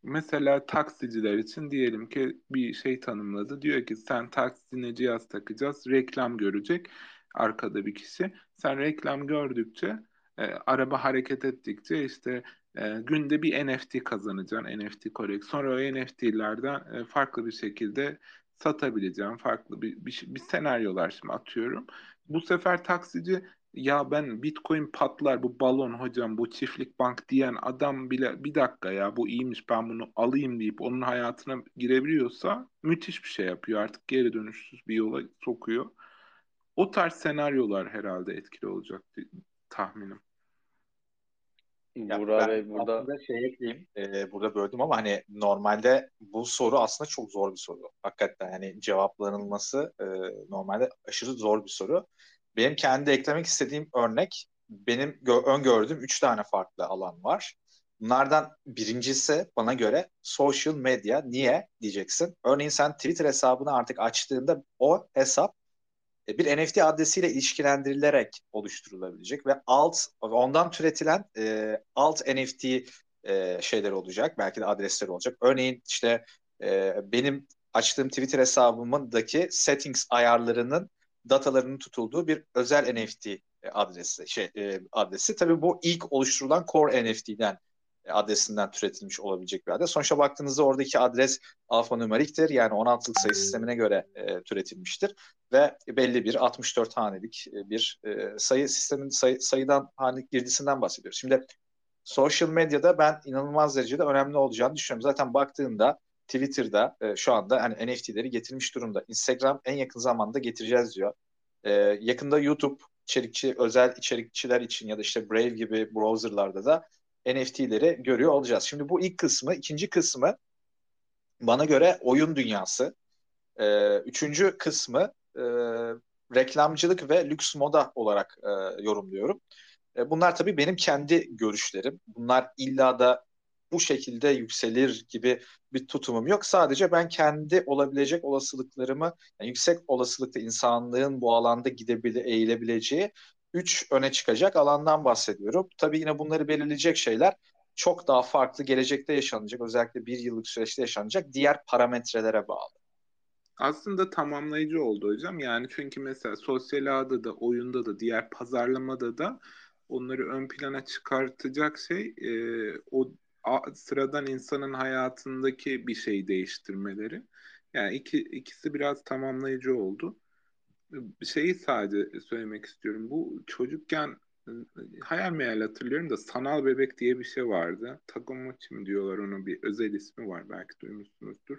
mesela taksiciler için diyelim ki bir şey tanımladı. Diyor ki sen taksine cihaz takacağız. Reklam görecek arkada bir kişi. Sen reklam gördükçe e, araba hareket ettikçe işte e, günde bir NFT kazanacaksın. NFT korek. Sonra o NFT'lerden e, farklı bir şekilde satabileceğim farklı bir, bir, bir senaryolar şimdi atıyorum. Bu sefer taksici ya ben Bitcoin patlar bu balon hocam bu çiftlik bank diyen adam bile bir dakika ya bu iyiymiş ben bunu alayım deyip onun hayatına girebiliyorsa müthiş bir şey yapıyor artık geri dönüşsüz bir yola sokuyor. O tarz senaryolar herhalde etkili olacak tahminim. Ya Burak Bey burada aslında şey ekleyeyim. E, burada böldüm ama hani normalde bu soru aslında çok zor bir soru. Hakikaten yani cevaplanılması e, normalde aşırı zor bir soru. Benim kendi eklemek istediğim örnek benim gö- öngördüğüm üç tane farklı alan var. Bunlardan birincisi bana göre social media. Niye diyeceksin? Örneğin sen Twitter hesabını artık açtığında o hesap e, bir NFT adresiyle ilişkilendirilerek oluşturulabilecek ve alt ondan türetilen e, alt NFT e, şeyler olacak. Belki de adresler olacak. Örneğin işte e, benim açtığım Twitter hesabımdaki settings ayarlarının datalarının tutulduğu bir özel NFT e, adresi şey e, adresi. Tabii bu ilk oluşturulan Core NFT'den e, adresinden türetilmiş olabilecek bir adres. Sonuçta baktığınızda oradaki adres alfanümeriktir. Yani 16'lık sayı sistemine göre e, türetilmiştir ve belli bir 64 hanelik bir e, sayı sistemin sayı, sayıdan hanelik girdisinden bahsediyoruz. Şimdi social medyada ben inanılmaz derecede önemli olacağını düşünüyorum. Zaten baktığında Twitter'da e, şu anda hani NFT'leri getirmiş durumda. Instagram en yakın zamanda getireceğiz diyor. E, yakında YouTube içerikçi özel içerikçiler için ya da işte Brave gibi browserlarda da NFT'leri görüyor olacağız. Şimdi bu ilk kısmı, ikinci kısmı bana göre oyun dünyası. E, üçüncü kısmı e, reklamcılık ve lüks moda olarak e, yorumluyorum. E, bunlar tabii benim kendi görüşlerim. Bunlar illa da bu şekilde yükselir gibi bir tutumum yok. Sadece ben kendi olabilecek olasılıklarımı, yani yüksek olasılıkta insanlığın bu alanda gidebilir, eğilebileceği üç öne çıkacak alandan bahsediyorum. Tabii yine bunları belirleyecek şeyler çok daha farklı gelecekte yaşanacak, özellikle bir yıllık süreçte yaşanacak diğer parametrelere bağlı. Aslında tamamlayıcı oldu hocam. Yani çünkü mesela sosyal ağda da, oyunda da, diğer pazarlamada da onları ön plana çıkartacak şey e, o sıradan insanın hayatındaki bir şey değiştirmeleri. Yani iki, ikisi biraz tamamlayıcı oldu. Şeyi sadece söylemek istiyorum. Bu çocukken hayal meyal hatırlıyorum da sanal bebek diye bir şey vardı. Takomochi mi diyorlar ona bir özel ismi var belki duymuşsunuzdur.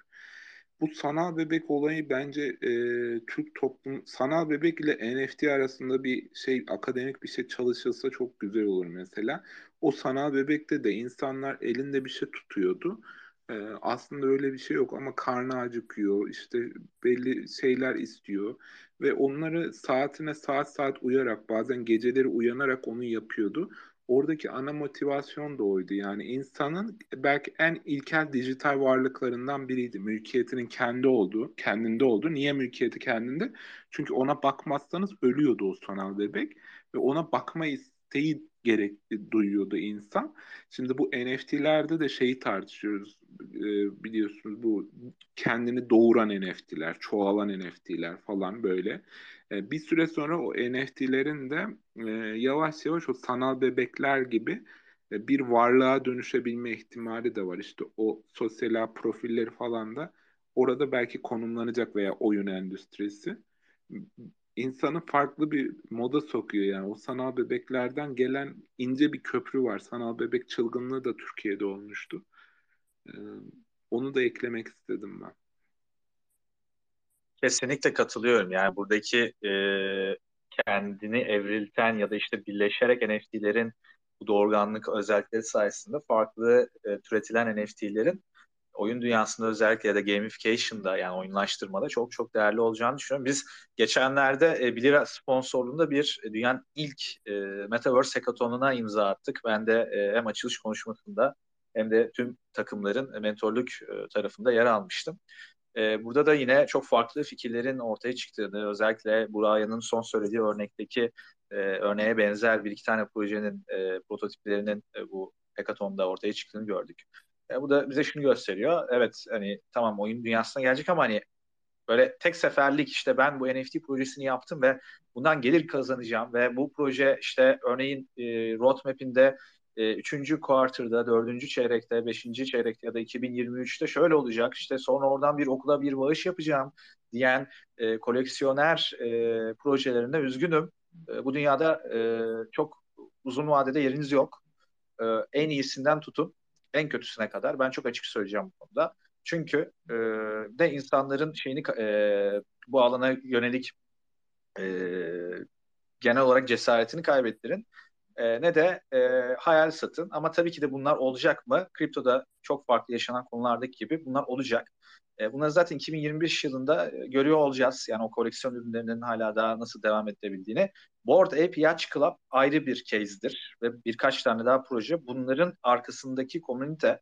Bu sanal bebek olayı bence e, Türk toplum sanal bebek ile NFT arasında bir şey akademik bir şey çalışılsa çok güzel olur mesela. O sanal bebekte de insanlar elinde bir şey tutuyordu. E, aslında öyle bir şey yok ama karnı acıkıyor işte belli şeyler istiyor ve onları saatine saat saat uyarak bazen geceleri uyanarak onu yapıyordu oradaki ana motivasyon da oydu. Yani insanın belki en ilkel dijital varlıklarından biriydi. Mülkiyetinin kendi olduğu, kendinde olduğu. Niye mülkiyeti kendinde? Çünkü ona bakmazsanız ölüyordu o sanal bebek ve ona bakma isteği gerek duyuyordu insan. Şimdi bu NFT'lerde de şeyi tartışıyoruz. biliyorsunuz bu kendini doğuran NFT'ler, çoğalan NFT'ler falan böyle. E, bir süre sonra o NFT'lerin de e, yavaş yavaş o sanal bebekler gibi e, bir varlığa dönüşebilme ihtimali de var. İşte o sosyal profilleri falan da orada belki konumlanacak veya oyun endüstrisi insanı farklı bir moda sokuyor yani. O sanal bebeklerden gelen ince bir köprü var. Sanal bebek çılgınlığı da Türkiye'de olmuştu. Onu da eklemek istedim ben. Kesinlikle katılıyorum. Yani buradaki e, kendini evrilten ya da işte birleşerek NFT'lerin bu doğurganlık özellikleri sayesinde farklı e, türetilen NFT'lerin oyun dünyasında özellikle ya da gamification'da yani oyunlaştırmada çok çok değerli olacağını düşünüyorum. Biz geçenlerde e, Bilira sponsorluğunda bir e, dünyanın ilk e, Metaverse Hackathon'una imza attık. Ben de e, hem açılış konuşmasında hem de tüm takımların mentorluk e, tarafında yer almıştım. E, burada da yine çok farklı fikirlerin ortaya çıktığını, özellikle Buraya'nın son söylediği örnekteki e, örneğe benzer bir iki tane projenin e, prototiplerinin e, bu hackathon'da ortaya çıktığını gördük. E, bu da bize şunu gösteriyor. Evet hani tamam oyun dünyasına gelecek ama hani böyle tek seferlik işte ben bu NFT projesini yaptım ve bundan gelir kazanacağım ve bu proje işte örneğin e, roadmap'inde e, üçüncü quarter'da, dördüncü çeyrekte, beşinci çeyrekte ya da 2023'te şöyle olacak. İşte sonra oradan bir okula bir bağış yapacağım diyen e, koleksiyoner e, projelerinde üzgünüm. E, bu dünyada e, çok uzun vadede yeriniz yok. E, en iyisinden tutun en kötüsüne kadar. Ben çok açık söyleyeceğim bu konuda. Çünkü e, de insanların şeyini e, bu alana yönelik e, genel olarak cesaretini kaybettirin e, ne de e, hayal satın. Ama tabii ki de bunlar olacak mı? Kriptoda çok farklı yaşanan konulardaki gibi bunlar olacak. E, bunları zaten 2025 yılında e, görüyor olacağız. Yani o koleksiyon ürünlerinin hala daha nasıl devam edebildiğini. Board Ape Yacht Club ayrı bir case'dir ve birkaç tane daha proje. Bunların arkasındaki komünite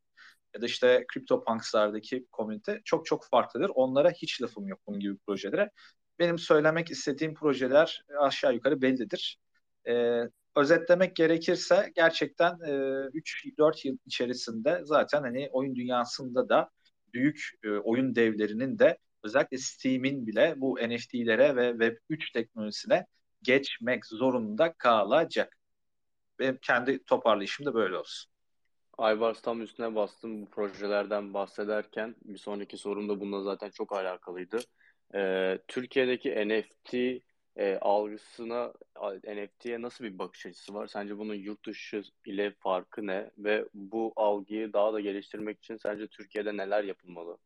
ya da işte CryptoPunks'lardaki komünite çok çok farklıdır. Onlara hiç lafım yok bunun gibi projelere. Benim söylemek istediğim projeler aşağı yukarı bellidir. Ee, özetlemek gerekirse gerçekten e, 3-4 yıl içerisinde zaten hani oyun dünyasında da büyük e, oyun devlerinin de özellikle Steam'in bile bu NFT'lere ve Web3 teknolojisine geçmek zorunda kalacak. Benim kendi toparlayışım da böyle olsun. Aybars tam üstüne bastım bu projelerden bahsederken. Bir sonraki sorum da bununla zaten çok alakalıydı. Ee, Türkiye'deki NFT e, algısına NFT'ye nasıl bir bakış açısı var? Sence bunun yurt dışı ile farkı ne? Ve bu algıyı daha da geliştirmek için sence Türkiye'de neler yapılmalı?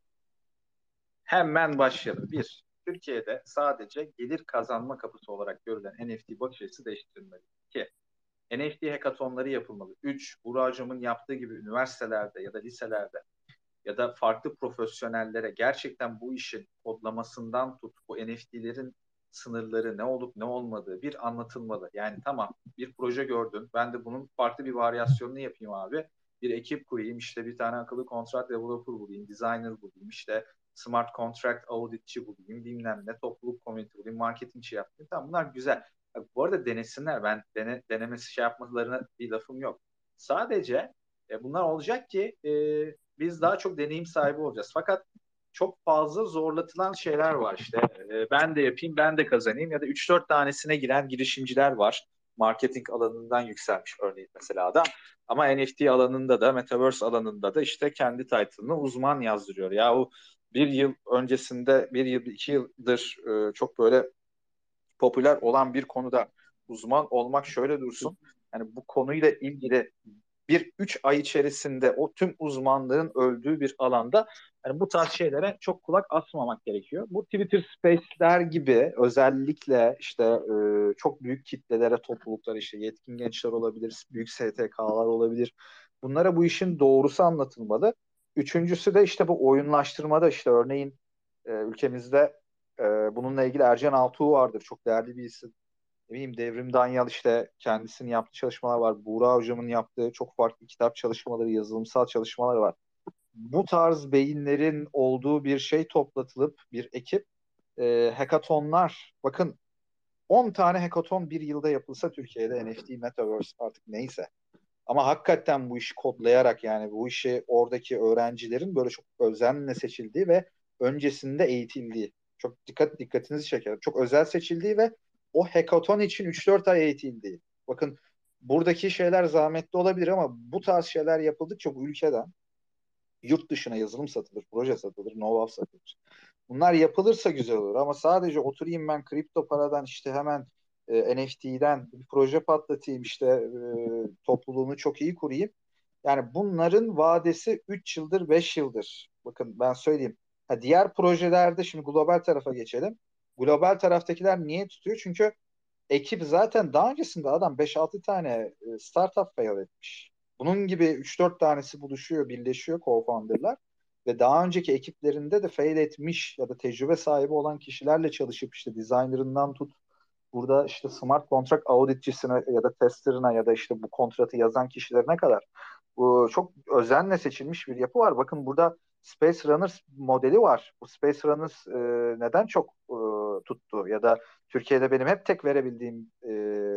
Hemen başlayalım. Bir, Türkiye'de sadece gelir kazanma kapısı olarak görülen NFT bakış açısı değiştirilmeli. İki, NFT hekatonları yapılmalı. Üç, Burak yaptığı gibi üniversitelerde ya da liselerde ya da farklı profesyonellere gerçekten bu işin kodlamasından tut, bu NFT'lerin sınırları ne olup ne olmadığı bir anlatılmalı. Yani tamam bir proje gördün ben de bunun farklı bir varyasyonunu yapayım abi. Bir ekip kurayım işte bir tane akıllı kontrat developer bulayım, designer bulayım işte smart contract auditçi bulayım bilmem ne topluluk community bulayım marketingçi yapayım. Tamam bunlar güzel. Bu arada denesinler ben dene, denemesi şey yapmalarına bir lafım yok. Sadece e, bunlar olacak ki e, biz daha çok deneyim sahibi olacağız. Fakat çok fazla zorlatılan şeyler var işte. E, ben de yapayım, ben de kazanayım ya da 3-4 tanesine giren girişimciler var. Marketing alanından yükselmiş örneğin mesela da. Ama NFT alanında da, Metaverse alanında da işte kendi title'ını uzman yazdırıyor. Yahu bir yıl öncesinde, bir yıl, iki yıldır e, çok böyle popüler olan bir konuda uzman olmak şöyle dursun. Yani bu konuyla ilgili bir üç ay içerisinde o tüm uzmanlığın öldüğü bir alanda yani bu tarz şeylere çok kulak asmamak gerekiyor. Bu Twitter Space'ler gibi özellikle işte e, çok büyük kitlelere, topluluklar işte yetkin gençler olabilir, büyük STK'lar olabilir. Bunlara bu işin doğrusu anlatılmalı. Üçüncüsü de işte bu oyunlaştırmada işte örneğin e, ülkemizde e, bununla ilgili Ercan Altuğ vardır. Çok değerli bir isim ne bileyim Devrim Danyal işte kendisinin yaptığı çalışmalar var. Buğra hocamın yaptığı çok farklı kitap çalışmaları, yazılımsal çalışmalar var. Bu tarz beyinlerin olduğu bir şey toplatılıp bir ekip e, hackathonlar bakın 10 tane hackathon bir yılda yapılsa Türkiye'de NFT, Metaverse artık neyse Ama hakikaten bu işi kodlayarak yani bu işi oradaki öğrencilerin böyle çok özenle seçildiği ve öncesinde eğitildiği çok dikkat dikkatinizi çeker. Çok özel seçildiği ve o hackathon için 3-4 ay eğitildiği. Bakın buradaki şeyler zahmetli olabilir ama bu tarz şeyler yapıldıkça bu ülkeden yurt dışına yazılım satılır, proje satılır, know-how satılır. Bunlar yapılırsa güzel olur ama sadece oturayım ben kripto paradan işte hemen e, NFT'den bir proje patlatayım işte e, topluluğunu çok iyi kurayım. Yani bunların vadesi 3 yıldır 5 yıldır. Bakın ben söyleyeyim. Ha, diğer projelerde şimdi global tarafa geçelim. Global taraftakiler niye tutuyor? Çünkü ekip zaten daha öncesinde adam 5-6 tane e, startup fail etmiş. Bunun gibi 3-4 tanesi buluşuyor, birleşiyor co-founder'lar ve daha önceki ekiplerinde de fail etmiş ya da tecrübe sahibi olan kişilerle çalışıp işte designer'ından tut burada işte smart contract auditçisine ya da testerına ya da işte bu kontratı yazan kişilerine kadar bu çok özenle seçilmiş bir yapı var. Bakın burada Space Runners modeli var. Bu Space Runners e, neden çok e, tuttu ya da Türkiye'de benim hep tek verebildiğim e,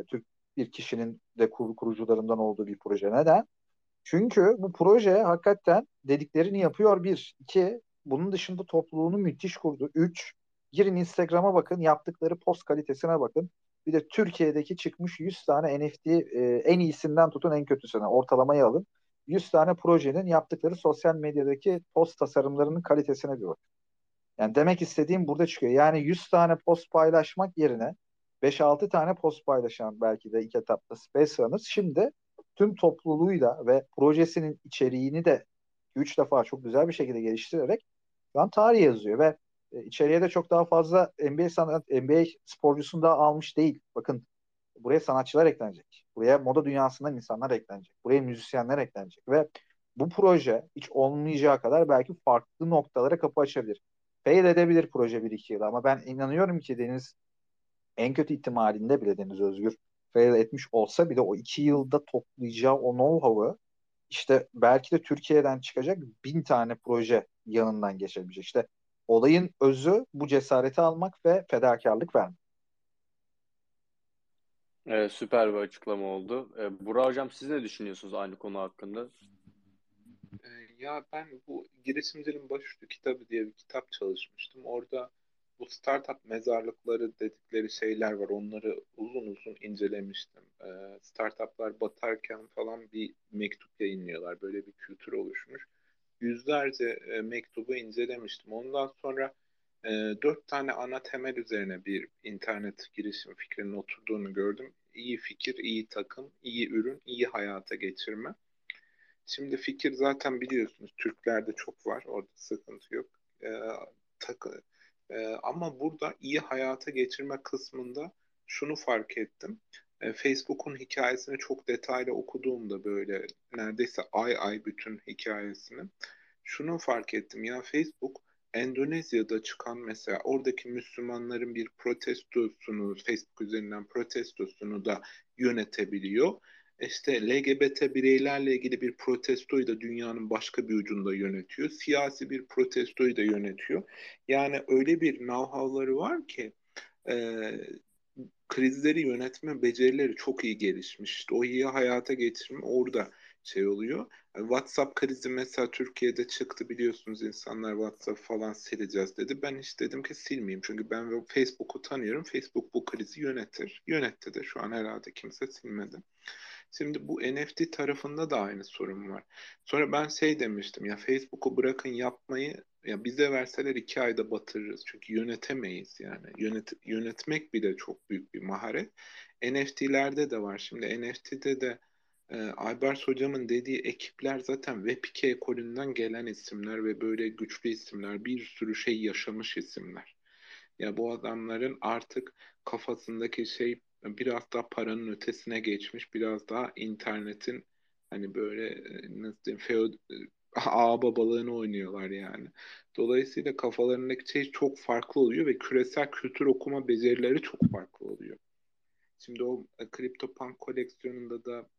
Türk bir kişinin de kur, kurucularından olduğu bir proje. Neden? Çünkü bu proje hakikaten dediklerini yapıyor bir. iki bunun dışında topluluğunu müthiş kurdu. Üç, girin Instagram'a bakın yaptıkları post kalitesine bakın. Bir de Türkiye'deki çıkmış 100 tane NFT e, en iyisinden tutun en kötüsüne ortalamayı alın. 100 tane projenin yaptıkları sosyal medyadaki post tasarımlarının kalitesine bir bakın. Yani demek istediğim burada çıkıyor. Yani 100 tane post paylaşmak yerine 5-6 tane post paylaşan belki de ilk etapta Space Runners şimdi tüm topluluğuyla ve projesinin içeriğini de 3 defa çok güzel bir şekilde geliştirerek şu an tarih yazıyor ve e, içeriye de çok daha fazla NBA sanat NBA sporcusunu da almış değil. Bakın buraya sanatçılar eklenecek. Buraya moda dünyasından insanlar eklenecek. Buraya müzisyenler eklenecek ve bu proje hiç olmayacağı kadar belki farklı noktalara kapı açabilir. Fail edebilir proje bir iki yıl ama ben inanıyorum ki Deniz en kötü ihtimalinde bile Deniz Özgür fail etmiş olsa bile o iki yılda toplayacağı o know-how'ı işte belki de Türkiye'den çıkacak bin tane proje yanından geçebilecek. İşte olayın özü bu cesareti almak ve fedakarlık vermek. Evet, süper bir açıklama oldu. Ee, Burak Hocam siz ne düşünüyorsunuz aynı konu hakkında? Ya ben bu girişimcinin başüstü kitabı diye bir kitap çalışmıştım. Orada bu startup mezarlıkları dedikleri şeyler var. Onları uzun uzun incelemiştim. Ee, startuplar batarken falan bir mektup yayınlıyorlar. Böyle bir kültür oluşmuş. Yüzlerce e, mektubu incelemiştim. Ondan sonra e, dört tane ana temel üzerine bir internet girişim fikrinin oturduğunu gördüm. İyi fikir, iyi takım, iyi ürün, iyi hayata geçirme. Şimdi fikir zaten biliyorsunuz Türklerde çok var. Orada sıkıntı yok. E, takı, e, ama burada iyi hayata geçirme kısmında şunu fark ettim. E, Facebook'un hikayesini çok detaylı okuduğumda böyle neredeyse ay ay bütün hikayesini şunu fark ettim ya Facebook Endonezya'da çıkan mesela oradaki Müslümanların bir protestosunu Facebook üzerinden protestosunu da yönetebiliyor işte LGBT bireylerle ilgili bir protestoyu da dünyanın başka bir ucunda yönetiyor. Siyasi bir protestoyu da yönetiyor. Yani öyle bir know-how'ları var ki e, krizleri yönetme becerileri çok iyi gelişmiş. İşte o iyi hayata geçirme orada şey oluyor. WhatsApp krizi mesela Türkiye'de çıktı biliyorsunuz insanlar WhatsApp falan sileceğiz dedi. Ben hiç dedim ki silmeyeyim çünkü ben Facebook'u tanıyorum. Facebook bu krizi yönetir. Yönetti de şu an herhalde kimse silmedi. Şimdi bu NFT tarafında da aynı sorun var. Sonra ben şey demiştim ya Facebook'u bırakın yapmayı ya bize verseler iki ayda batırırız. Çünkü yönetemeyiz yani. Yönet, yönetmek bile çok büyük bir maharet. NFT'lerde de var. Şimdi NFT'de de e, Aybars hocamın dediği ekipler zaten Web2 ekolünden gelen isimler ve böyle güçlü isimler. Bir sürü şey yaşamış isimler. Ya bu adamların artık kafasındaki şey biraz daha paranın ötesine geçmiş, biraz daha internetin hani böyle e, nasıl diyeyim feod e, <laughs> ağ babalığını oynuyorlar yani. Dolayısıyla kafalarındaki şey çok farklı oluyor ve küresel kültür okuma becerileri çok farklı oluyor. Şimdi o CryptoPunk e, koleksiyonunda da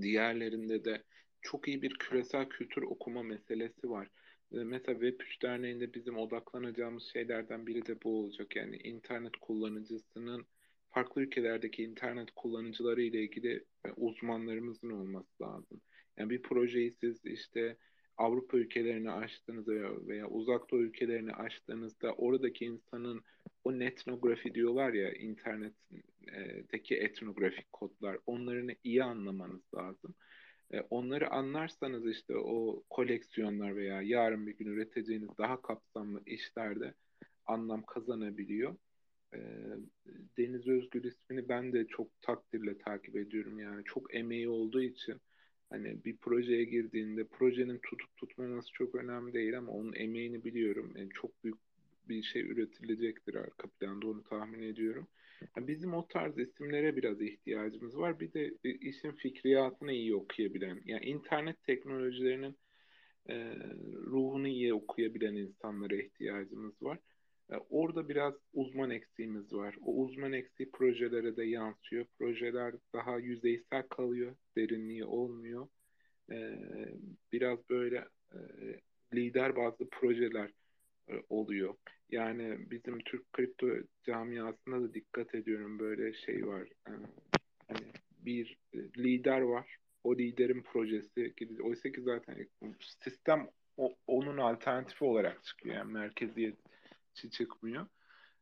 diğerlerinde de çok iyi bir küresel kültür okuma meselesi var. Mesela Web3 Derneği'nde bizim odaklanacağımız şeylerden biri de bu olacak. Yani internet kullanıcısının farklı ülkelerdeki internet kullanıcıları ile ilgili e, uzmanlarımızın olması lazım. Yani bir projeyi siz işte Avrupa ülkelerini açtığınızda veya, veya uzak doğu ülkelerini açtığınızda oradaki insanın o netnografi diyorlar ya internetteki etnografik kodlar onlarını iyi anlamanız lazım. E, onları anlarsanız işte o koleksiyonlar veya yarın bir gün üreteceğiniz daha kapsamlı işlerde anlam kazanabiliyor. E, Deniz Özgür ismini ben de çok takdirle takip ediyorum yani çok emeği olduğu için hani bir projeye girdiğinde projenin tutup tutmaması çok önemli değil ama onun emeğini biliyorum. Yani çok büyük bir şey üretilecektir arka planda onu tahmin ediyorum. Yani bizim o tarz isimlere biraz ihtiyacımız var. Bir de işin fikriyatını iyi okuyabilen, yani internet teknolojilerinin e, ruhunu iyi okuyabilen insanlara ihtiyacımız var. E, orada biraz uzman eksiğimiz var. O uzman eksiği projelere de yansıyor. Projeler daha yüzeysel kalıyor, derinliği olmuyor. E, biraz böyle e, lider bazı projeler oluyor. Yani bizim Türk kripto camiasında da dikkat ediyorum böyle şey var. Hani bir lider var. O liderin projesi. Oysa ki zaten sistem onun alternatifi olarak çıkıyor. Yani merkeziyetçi çıkmıyor.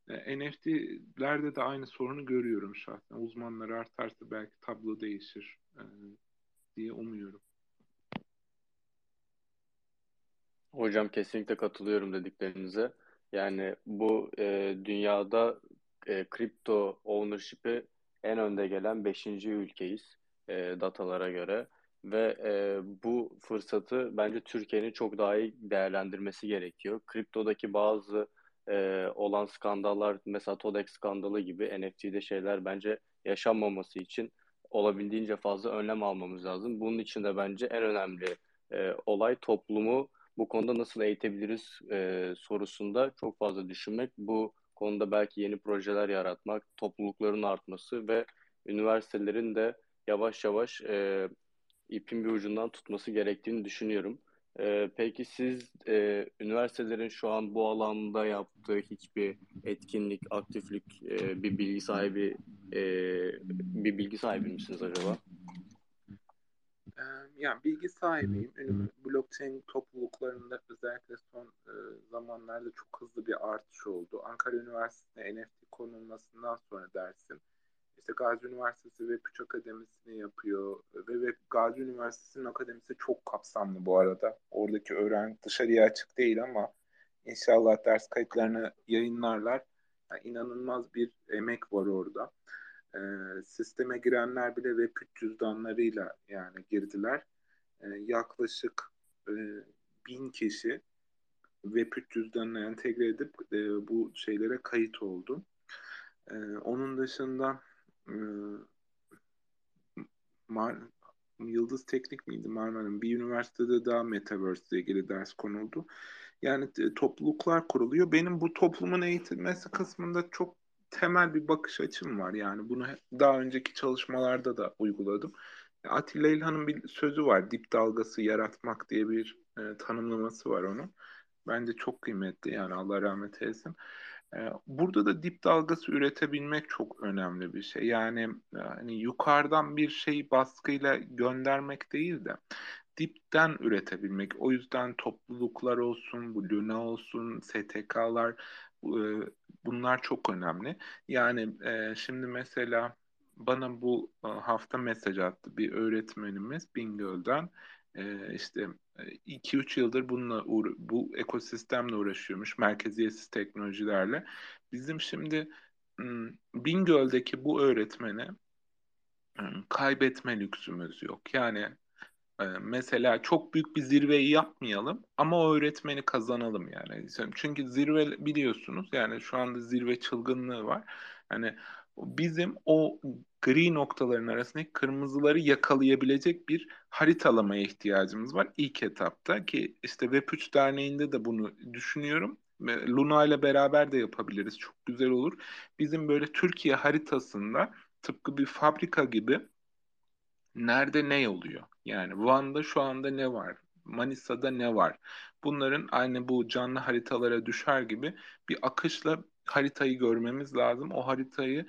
E, NFT'lerde de aynı sorunu görüyorum şahsen. Uzmanlar artarsa belki tablo değişir e, diye umuyorum. Hocam kesinlikle katılıyorum dediklerinize. Yani bu e, dünyada e, kripto ownership'i en önde gelen 5. ülkeyiz e, datalara göre ve e, bu fırsatı bence Türkiye'nin çok daha iyi değerlendirmesi gerekiyor. Kriptodaki bazı e, olan skandallar mesela Todex skandalı gibi NFT'de şeyler bence yaşanmaması için olabildiğince fazla önlem almamız lazım. Bunun için de bence en önemli e, olay toplumu bu konuda nasıl eğitebiliriz e, sorusunda çok fazla düşünmek. Bu konuda belki yeni projeler yaratmak, toplulukların artması ve üniversitelerin de yavaş yavaş e, ipin bir ucundan tutması gerektiğini düşünüyorum. E, peki siz e, üniversitelerin şu an bu alanda yaptığı hiçbir etkinlik, aktiflik, e, bir bilgi sahibi e, bir bilgi sahibi misiniz acaba? yani bilgi sahibiyim. Blockchain topluluklarında özellikle son e, zamanlarda çok hızlı bir artış oldu. Ankara Üniversitesi'ne NFT konulmasından sonra dersim. İşte Gazi Üniversitesi ve 3 Akademisi'ni yapıyor ve, ve Gazi Üniversitesi'nin akademisi çok kapsamlı bu arada. Oradaki öğrenci dışarıya açık değil ama inşallah ders kayıtlarını yayınlarlar. Yani inanılmaz bir emek var orada e, sisteme girenler bile Web3 cüzdanlarıyla yani girdiler. E, yaklaşık e, bin kişi Web3 cüzdanına entegre edip e, bu şeylere kayıt oldu. E, onun dışında Mar Yıldız Teknik miydi Marmara'nın bir üniversitede daha Metaverse ile ilgili ders konuldu. Yani e, topluluklar kuruluyor. Benim bu toplumun eğitilmesi kısmında çok temel bir bakış açım var. Yani bunu daha önceki çalışmalarda da uyguladım. Atilla İlhan'ın bir sözü var. Dip dalgası yaratmak diye bir e, tanımlaması var onun. Bence çok kıymetli yani Allah rahmet eylesin. E, burada da dip dalgası üretebilmek çok önemli bir şey. Yani hani yukarıdan bir şeyi baskıyla göndermek değil de dipten üretebilmek. O yüzden topluluklar olsun, bu Luna olsun, STK'lar bunlar çok önemli. Yani şimdi mesela bana bu hafta mesaj attı bir öğretmenimiz Bingöl'den. İşte 2-3 yıldır bununla bu ekosistemle uğraşıyormuş merkeziyetsiz teknolojilerle. Bizim şimdi Bingöl'deki bu öğretmeni kaybetme lüksümüz yok. Yani ee, mesela çok büyük bir zirveyi yapmayalım ama o öğretmeni kazanalım yani. Çünkü zirve biliyorsunuz yani şu anda zirve çılgınlığı var. Hani bizim o gri noktaların arasındaki kırmızıları yakalayabilecek bir haritalamaya ihtiyacımız var ilk etapta ki işte Web3 Derneği'nde de bunu düşünüyorum. Luna ile beraber de yapabiliriz. Çok güzel olur. Bizim böyle Türkiye haritasında tıpkı bir fabrika gibi nerede ne oluyor? Yani Van'da şu anda ne var? Manisa'da ne var? Bunların aynı bu canlı haritalara düşer gibi bir akışla haritayı görmemiz lazım. O haritayı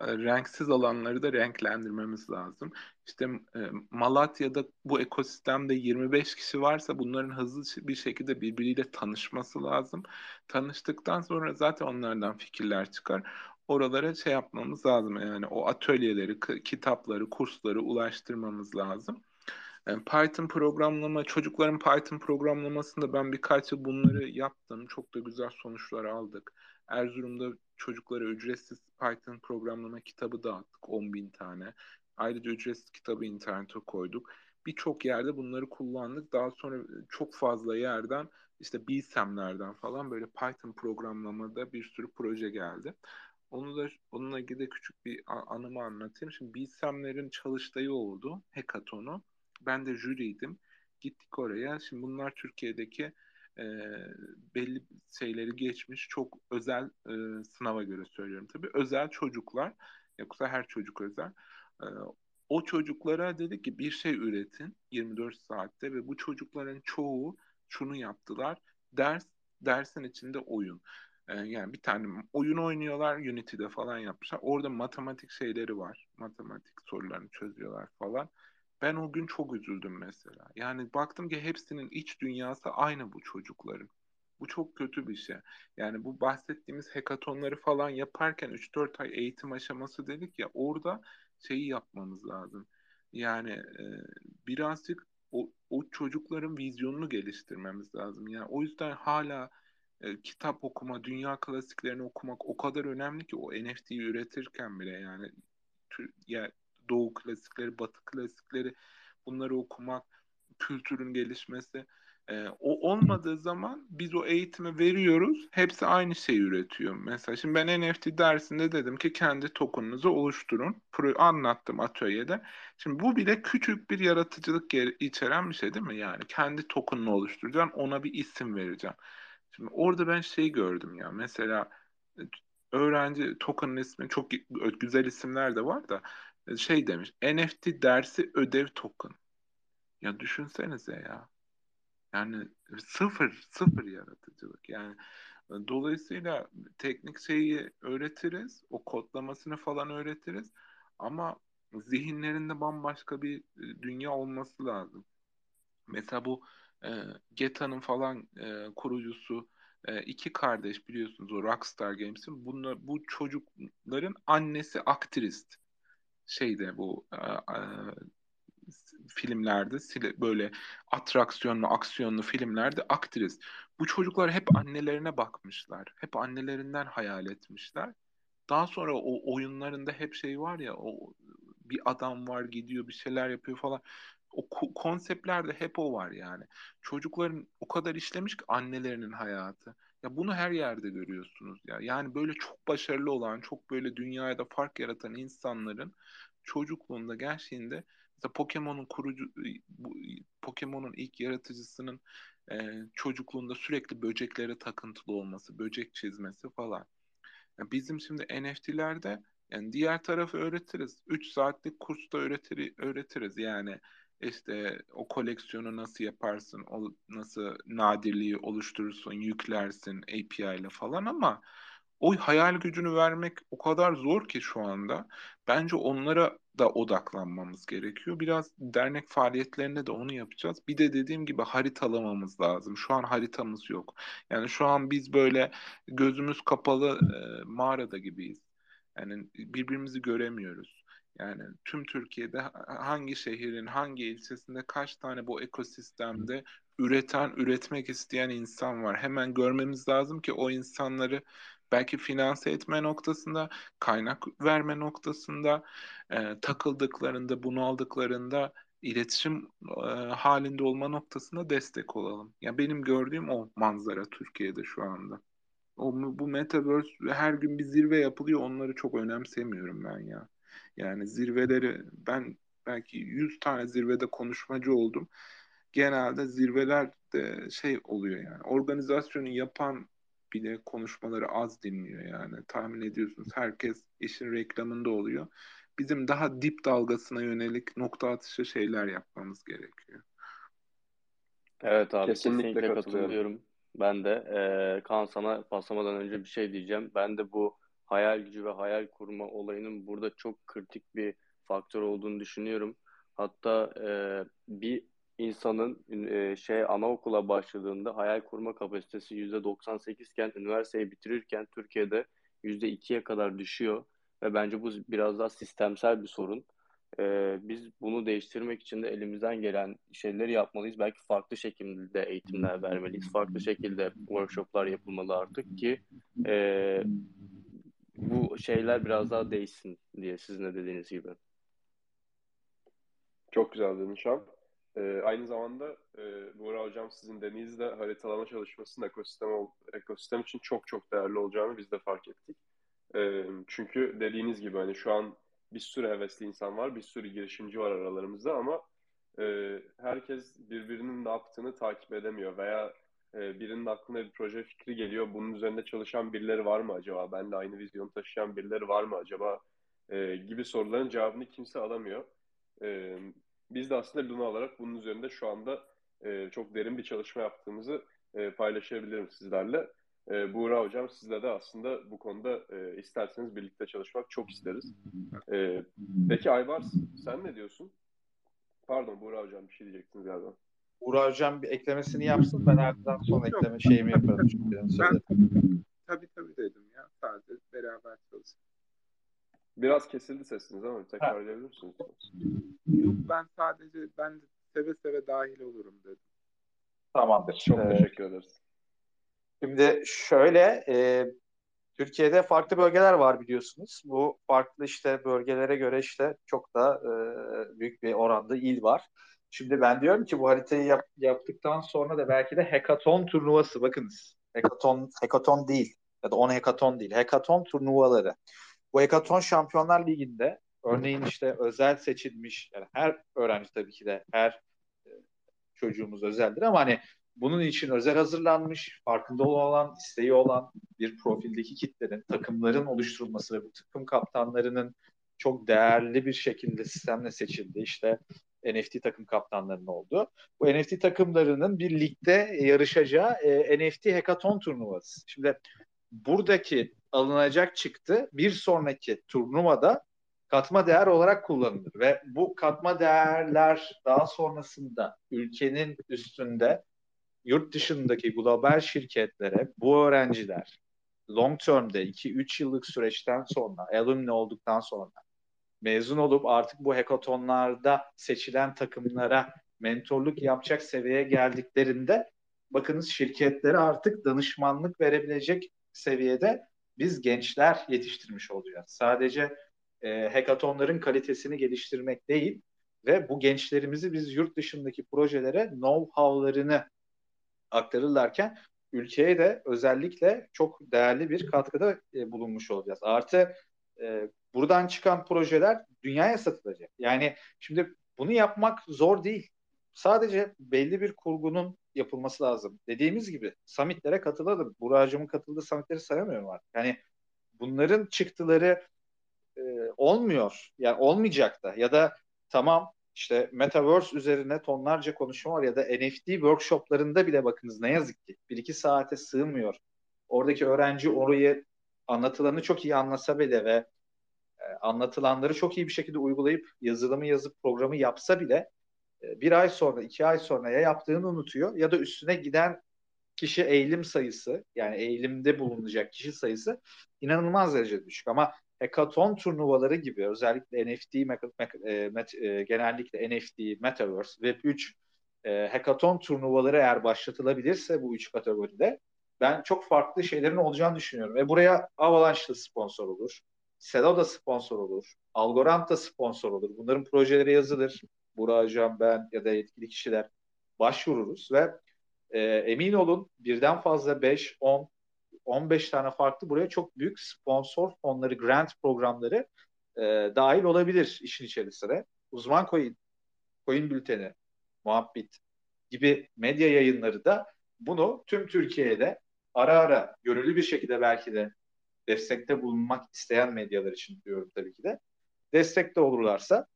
renksiz alanları da renklendirmemiz lazım. İşte e, Malatya'da bu ekosistemde 25 kişi varsa bunların hızlı bir şekilde birbiriyle tanışması lazım. Tanıştıktan sonra zaten onlardan fikirler çıkar. Oralara şey yapmamız lazım yani o atölyeleri, kitapları, kursları ulaştırmamız lazım. Yani Python programlama, çocukların Python programlamasında ben birkaç yıl bunları yaptım. Çok da güzel sonuçlar aldık. Erzurum'da çocuklara ücretsiz Python programlama kitabı dağıttık 10 bin tane. Ayrıca ücretsiz kitabı internete koyduk. Birçok yerde bunları kullandık. Daha sonra çok fazla yerden işte BSAM'lerden falan böyle Python programlamada bir sürü proje geldi. Onu da onunla ilgili de küçük bir anımı anlatayım. Şimdi BSAM'lerin çalıştayı oldu, hackathon'u. Ben de jüriydim. Gittik oraya. Şimdi bunlar Türkiye'deki e, belli şeyleri geçmiş çok özel e, sınava göre söylüyorum tabii. Özel çocuklar yoksa her çocuk özel. E, o çocuklara dedi ki bir şey üretin 24 saatte ve bu çocukların çoğu şunu yaptılar. Ders dersin içinde oyun. E, yani bir tane oyun oynuyorlar Unity'de falan yapmışlar. Orada matematik şeyleri var. Matematik sorularını çözüyorlar falan. Ben o gün çok üzüldüm mesela. Yani baktım ki hepsinin iç dünyası aynı bu çocukların. Bu çok kötü bir şey. Yani bu bahsettiğimiz hekatonları falan yaparken 3-4 ay eğitim aşaması dedik ya orada şeyi yapmamız lazım. Yani e, birazcık o, o çocukların vizyonunu geliştirmemiz lazım. Yani o yüzden hala e, kitap okuma, dünya klasiklerini okumak o kadar önemli ki o NFT'yi üretirken bile yani ya Doğu klasikleri, Batı klasikleri bunları okumak, kültürün gelişmesi. E, o olmadığı zaman biz o eğitimi veriyoruz. Hepsi aynı şeyi üretiyor. Mesela şimdi ben NFT dersinde dedim ki kendi tokenunuzu oluşturun. Pro, anlattım atölyede. Şimdi bu bile küçük bir yaratıcılık içeren bir şey değil mi? Yani kendi tokenunu oluşturacaksın. Ona bir isim vereceksin. Şimdi orada ben şey gördüm ya. Mesela e, öğrenci token'ın ismi çok güzel isimler de var da şey demiş NFT dersi ödev token. Ya düşünsenize ya. Yani sıfır sıfır yaratıcılık. Yani dolayısıyla teknik şeyi öğretiriz. O kodlamasını falan öğretiriz. Ama zihinlerinde bambaşka bir e, dünya olması lazım. Mesela bu e, Geta'nın falan e, kurucusu e, iki kardeş biliyorsunuz o Rockstar Games'in. Bunlar, bu çocukların annesi aktrist şeyde bu e, e, filmlerde böyle atraksiyonlu, aksiyonlu filmlerde aktris. Bu çocuklar hep annelerine bakmışlar. Hep annelerinden hayal etmişler. Daha sonra o oyunlarında hep şey var ya o bir adam var gidiyor bir şeyler yapıyor falan. O konseptlerde hep o var yani. Çocukların o kadar işlemiş ki annelerinin hayatı. Ya bunu her yerde görüyorsunuz ya. Yani böyle çok başarılı olan, çok böyle dünyada fark yaratan insanların çocukluğunda, gençliğinde mesela Pokemon'un kurucu bu, Pokemon'un ilk yaratıcısının e, çocukluğunda sürekli böceklere takıntılı olması, böcek çizmesi falan. Yani bizim şimdi NFT'lerde yani diğer tarafı öğretiriz. 3 saatlik kursta öğretir, öğretiriz. Yani işte o koleksiyonu nasıl yaparsın, o nasıl nadirliği oluşturursun, yüklersin API ile falan ama o hayal gücünü vermek o kadar zor ki şu anda. Bence onlara da odaklanmamız gerekiyor. Biraz dernek faaliyetlerinde de onu yapacağız. Bir de dediğim gibi haritalamamız lazım. Şu an haritamız yok. Yani şu an biz böyle gözümüz kapalı e, mağarada gibiyiz. Yani birbirimizi göremiyoruz. Yani tüm Türkiye'de hangi şehrin, hangi ilçesinde kaç tane bu ekosistemde üreten, üretmek isteyen insan var. Hemen görmemiz lazım ki o insanları belki finanse etme noktasında, kaynak verme noktasında, e, takıldıklarında, bunaldıklarında iletişim e, halinde olma noktasında destek olalım. Ya yani benim gördüğüm o manzara Türkiye'de şu anda. O bu metaverse her gün bir zirve yapılıyor. Onları çok önemsemiyorum ben ya. Yani zirveleri ben belki 100 tane zirvede konuşmacı oldum. Genelde zirvelerde şey oluyor yani. Organizasyonu yapan bile konuşmaları az dinliyor yani. Tahmin ediyorsunuz herkes işin reklamında oluyor. Bizim daha dip dalgasına yönelik nokta atışı şeyler yapmamız gerekiyor. Evet abi kesinlikle, kesinlikle katılıyorum. katılıyorum. Ben de e, Kaan sana paslamadan önce bir şey diyeceğim. Ben de bu hayal gücü ve hayal kurma olayının burada çok kritik bir faktör olduğunu düşünüyorum. Hatta e, bir insanın e, şey anaokula başladığında hayal kurma kapasitesi %98 iken üniversiteyi bitirirken Türkiye'de %2'ye kadar düşüyor ve bence bu biraz daha sistemsel bir sorun. E, biz bunu değiştirmek için de elimizden gelen şeyleri yapmalıyız. Belki farklı şekilde eğitimler vermeliyiz. Farklı şekilde workshoplar yapılmalı artık ki e, bu şeyler biraz daha değişsin diye sizin de dediğiniz gibi. Çok güzel dedin Şam. Ee, aynı zamanda e, Buğra Hocam sizin denizde haritalama çalışmasının ekosistem, ekosistem için çok çok değerli olacağını biz de fark ettik. E, çünkü dediğiniz gibi hani şu an bir sürü hevesli insan var, bir sürü girişimci var aralarımızda ama e, herkes birbirinin ne yaptığını takip edemiyor veya e, birinin aklına bir proje fikri geliyor. Bunun üzerinde çalışan birileri var mı acaba? Ben de aynı vizyonu taşıyan birileri var mı acaba? E, gibi soruların cevabını kimse alamıyor. E, biz de aslında Luna olarak bunun üzerinde şu anda e, çok derin bir çalışma yaptığımızı e, paylaşabilirim sizlerle. E, Buğra Hocam sizle de aslında bu konuda e, isterseniz birlikte çalışmak çok isteriz. E, peki Aybars sen ne diyorsun? Pardon Buğra Hocam bir şey diyecektiniz galiba. Buğra Hocam bir eklemesini yapsın ben ardından son ekleme şeyimi yaparım. Ben tabii tabii dedim ya. Sadece beraber çalışalım. Biraz kesildi sesiniz ama tekrar edebilir misiniz? Yok ben sadece ben de seve seve dahil olurum dedim. Tamamdır. Çok ee, teşekkür ederiz. Şimdi şöyle e, Türkiye'de farklı bölgeler var biliyorsunuz. Bu farklı işte bölgelere göre işte çok da e, büyük bir oranda il var. Şimdi ben diyorum ki bu haritayı yap, yaptıktan sonra da belki de hekaton turnuvası bakınız. Hekaton, hekaton değil ya da 10 hekaton değil. Hekaton turnuvaları. Bu hekaton Şampiyonlar Ligi'nde örneğin işte özel seçilmiş yani her öğrenci tabii ki de her e, çocuğumuz özeldir ama hani bunun için özel hazırlanmış, farkında olan, isteği olan bir profildeki kitlerin, takımların oluşturulması ve bu takım kaptanlarının çok değerli bir şekilde sistemle seçildi. İşte NFT takım kaptanlarının oldu. Bu NFT takımlarının bir ligde yarışacağı e, NFT Hackathon turnuvası. Şimdi buradaki alınacak çıktı bir sonraki turnuvada katma değer olarak kullanılır ve bu katma değerler daha sonrasında ülkenin üstünde yurt dışındaki global şirketlere bu öğrenciler long term'de 2-3 yıllık süreçten sonra alumni olduktan sonra mezun olup artık bu hekatonlarda seçilen takımlara mentorluk yapacak seviyeye geldiklerinde bakınız şirketlere artık danışmanlık verebilecek seviyede biz gençler yetiştirmiş olacağız. Sadece e, hekatonların kalitesini geliştirmek değil ve bu gençlerimizi biz yurt dışındaki projelere know-how'larını aktarırlarken ülkeye de özellikle çok değerli bir katkıda e, bulunmuş olacağız. Artı e, buradan çıkan projeler dünyaya satılacak. Yani şimdi bunu yapmak zor değil. Sadece belli bir kurgunun yapılması lazım. Dediğimiz gibi summitlere katılalım. Buracımın katıldığı summitleri sayamıyorum artık. Yani bunların çıktıları e, olmuyor. Yani olmayacak da ya da tamam işte Metaverse üzerine tonlarca konuşma var ya da NFT workshoplarında bile bakınız ne yazık ki bir iki saate sığmıyor. Oradaki öğrenci orayı anlatılanı çok iyi anlasa bile ve e, anlatılanları çok iyi bir şekilde uygulayıp yazılımı yazıp programı yapsa bile e, bir ay sonra, iki ay sonra ya yaptığını unutuyor ya da üstüne giden kişi eğilim sayısı yani eğilimde bulunacak kişi sayısı inanılmaz derecede düşük. Ama hackathon turnuvaları gibi özellikle NFT, e, met, e, genellikle NFT, Metaverse, Web3 e, hackathon turnuvaları eğer başlatılabilirse bu üç kategoride ben çok farklı şeylerin olacağını düşünüyorum. Ve buraya Avalanche da sponsor olur. Selo da sponsor olur. Algorand da sponsor olur. Bunların projeleri yazılır. Burak Hocam, ben ya da yetkili kişiler başvururuz ve e, emin olun birden fazla 5, 10, 15 tane farklı buraya çok büyük sponsor fonları, grant programları e, dahil olabilir işin içerisine. Uzman Coin, Coin Bülteni, Muhabbet gibi medya yayınları da bunu tüm Türkiye'de ara ara gönüllü bir şekilde belki de destekte bulunmak isteyen medyalar için diyorum tabii ki de. Destekte olurlarsa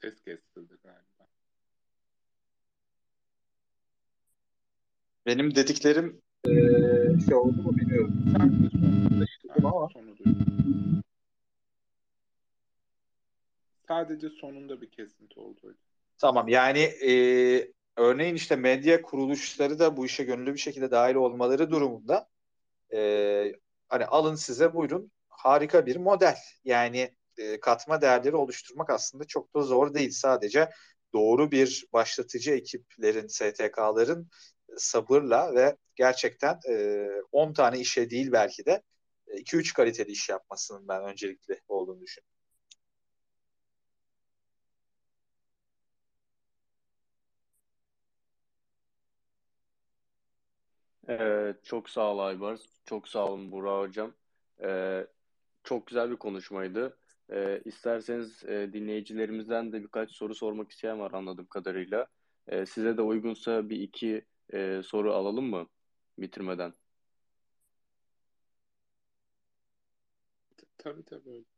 Ses kesildi galiba. Benim dediklerim eee şey oldu mu bilmiyorum. Sadece Değiştirdim ama. sonu duydum. Sadece sonunda bir kesinti oldu. Tamam yani eee, örneğin işte medya kuruluşları da bu işe gönüllü bir şekilde dahil olmaları durumunda eee, hani alın size buyurun harika bir model. Yani eee, katma değerleri oluşturmak aslında çok da zor değil. Sadece doğru bir başlatıcı ekiplerin, STK'ların sabırla ve gerçekten eee 10 tane işe değil belki de 2-3 kaliteli iş yapmasının ben öncelikli olduğunu düşünüyorum. Ee, çok sağ ol Aybars. Çok sağ olun Burak Hocam. Ee, çok güzel bir konuşmaydı. Ee, isterseniz e, dinleyicilerimizden de birkaç soru sormak isteyen var anladığım kadarıyla. Ee, size de uygunsa bir iki e, soru alalım mı bitirmeden? Tabii tabii öyle.